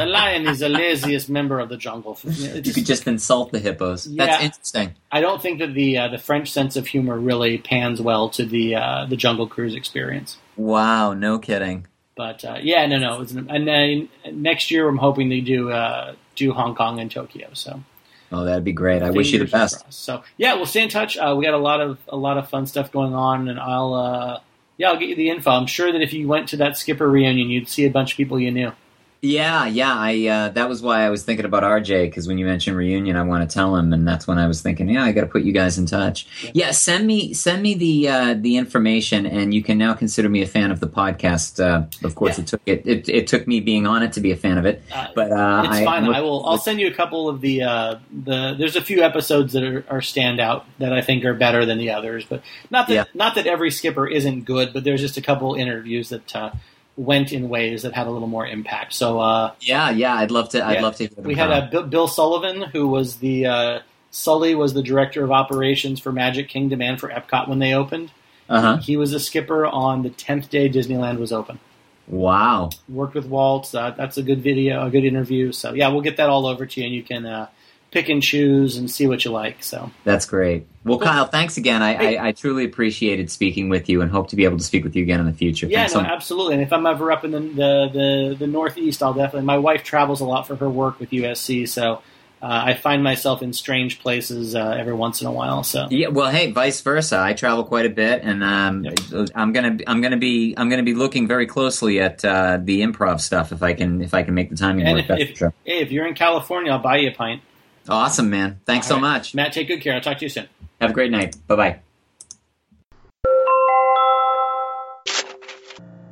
The lion is the laziest member of the jungle. <laughs> You could just insult the hippos. Yeah. That's interesting. I don't think that the uh, the French sense of humor really pans well to the uh, the Jungle Cruise experience. Wow, no kidding. But uh, yeah, no, no. An, and then next year I'm hoping they do uh, do Hong Kong and Tokyo. So Oh, that'd be great. I wish you the best. So yeah, we'll stay in touch. Uh, we got a lot of a lot of fun stuff going on, and I'll uh, yeah I'll get you the info. I'm sure that if you went to that Skipper reunion, you'd see a bunch of people you knew. Yeah, yeah. I uh, that was why I was thinking about RJ because when you mentioned reunion, I want to tell him, and that's when I was thinking, yeah, I got to put you guys in touch. Yeah, send me send me the uh, the information, and you can now consider me a fan of the podcast. Uh, of course, Yeah. it took it, it it took me being on it to be a fan of it, Uh, but uh, it's I, fine. look- I will. I'll send you a couple of the uh, the. There's a few episodes that are, are standout that I think are better than the others, but not that Yeah. not that every skipper isn't good. But there's just a couple interviews that uh, went in ways that had a little more impact. So uh, Yeah, yeah. I'd love to. I'd love to we had Kyle. uh, Bill, Bill Sullivan, who was the uh, Sully was the director of operations for Magic Kingdom and for Epcot when they opened. uh-huh. He was a skipper on the tenth day Disneyland was open. Wow. worked with Walt. Uh, that's a good video, a good interview. So yeah, we'll get that all over to you, and you can uh, pick and choose and see what you like. So That's great. Well, Kyle, thanks again. I, Hey. I, I truly appreciated speaking with you and hope to be able to speak with you again in the future. yeah, Thanks no, so absolutely. And if I'm ever up in the, the the the Northeast, I'll definitely. My wife travels a lot for her work with USC, so uh, I find myself in strange places uh, every once in a while. So Yeah, well, hey, vice versa. I travel quite a bit, and um, I'm gonna I'm gonna be I'm gonna be looking very closely at uh, the improv stuff if I can if I can make the timing and work. if, if, sure. hey, if you're in California, I'll buy you a pint. Awesome, man. Thanks All so right. much. Matt, take good care. I'll talk to you soon. Have a great night. Bye bye.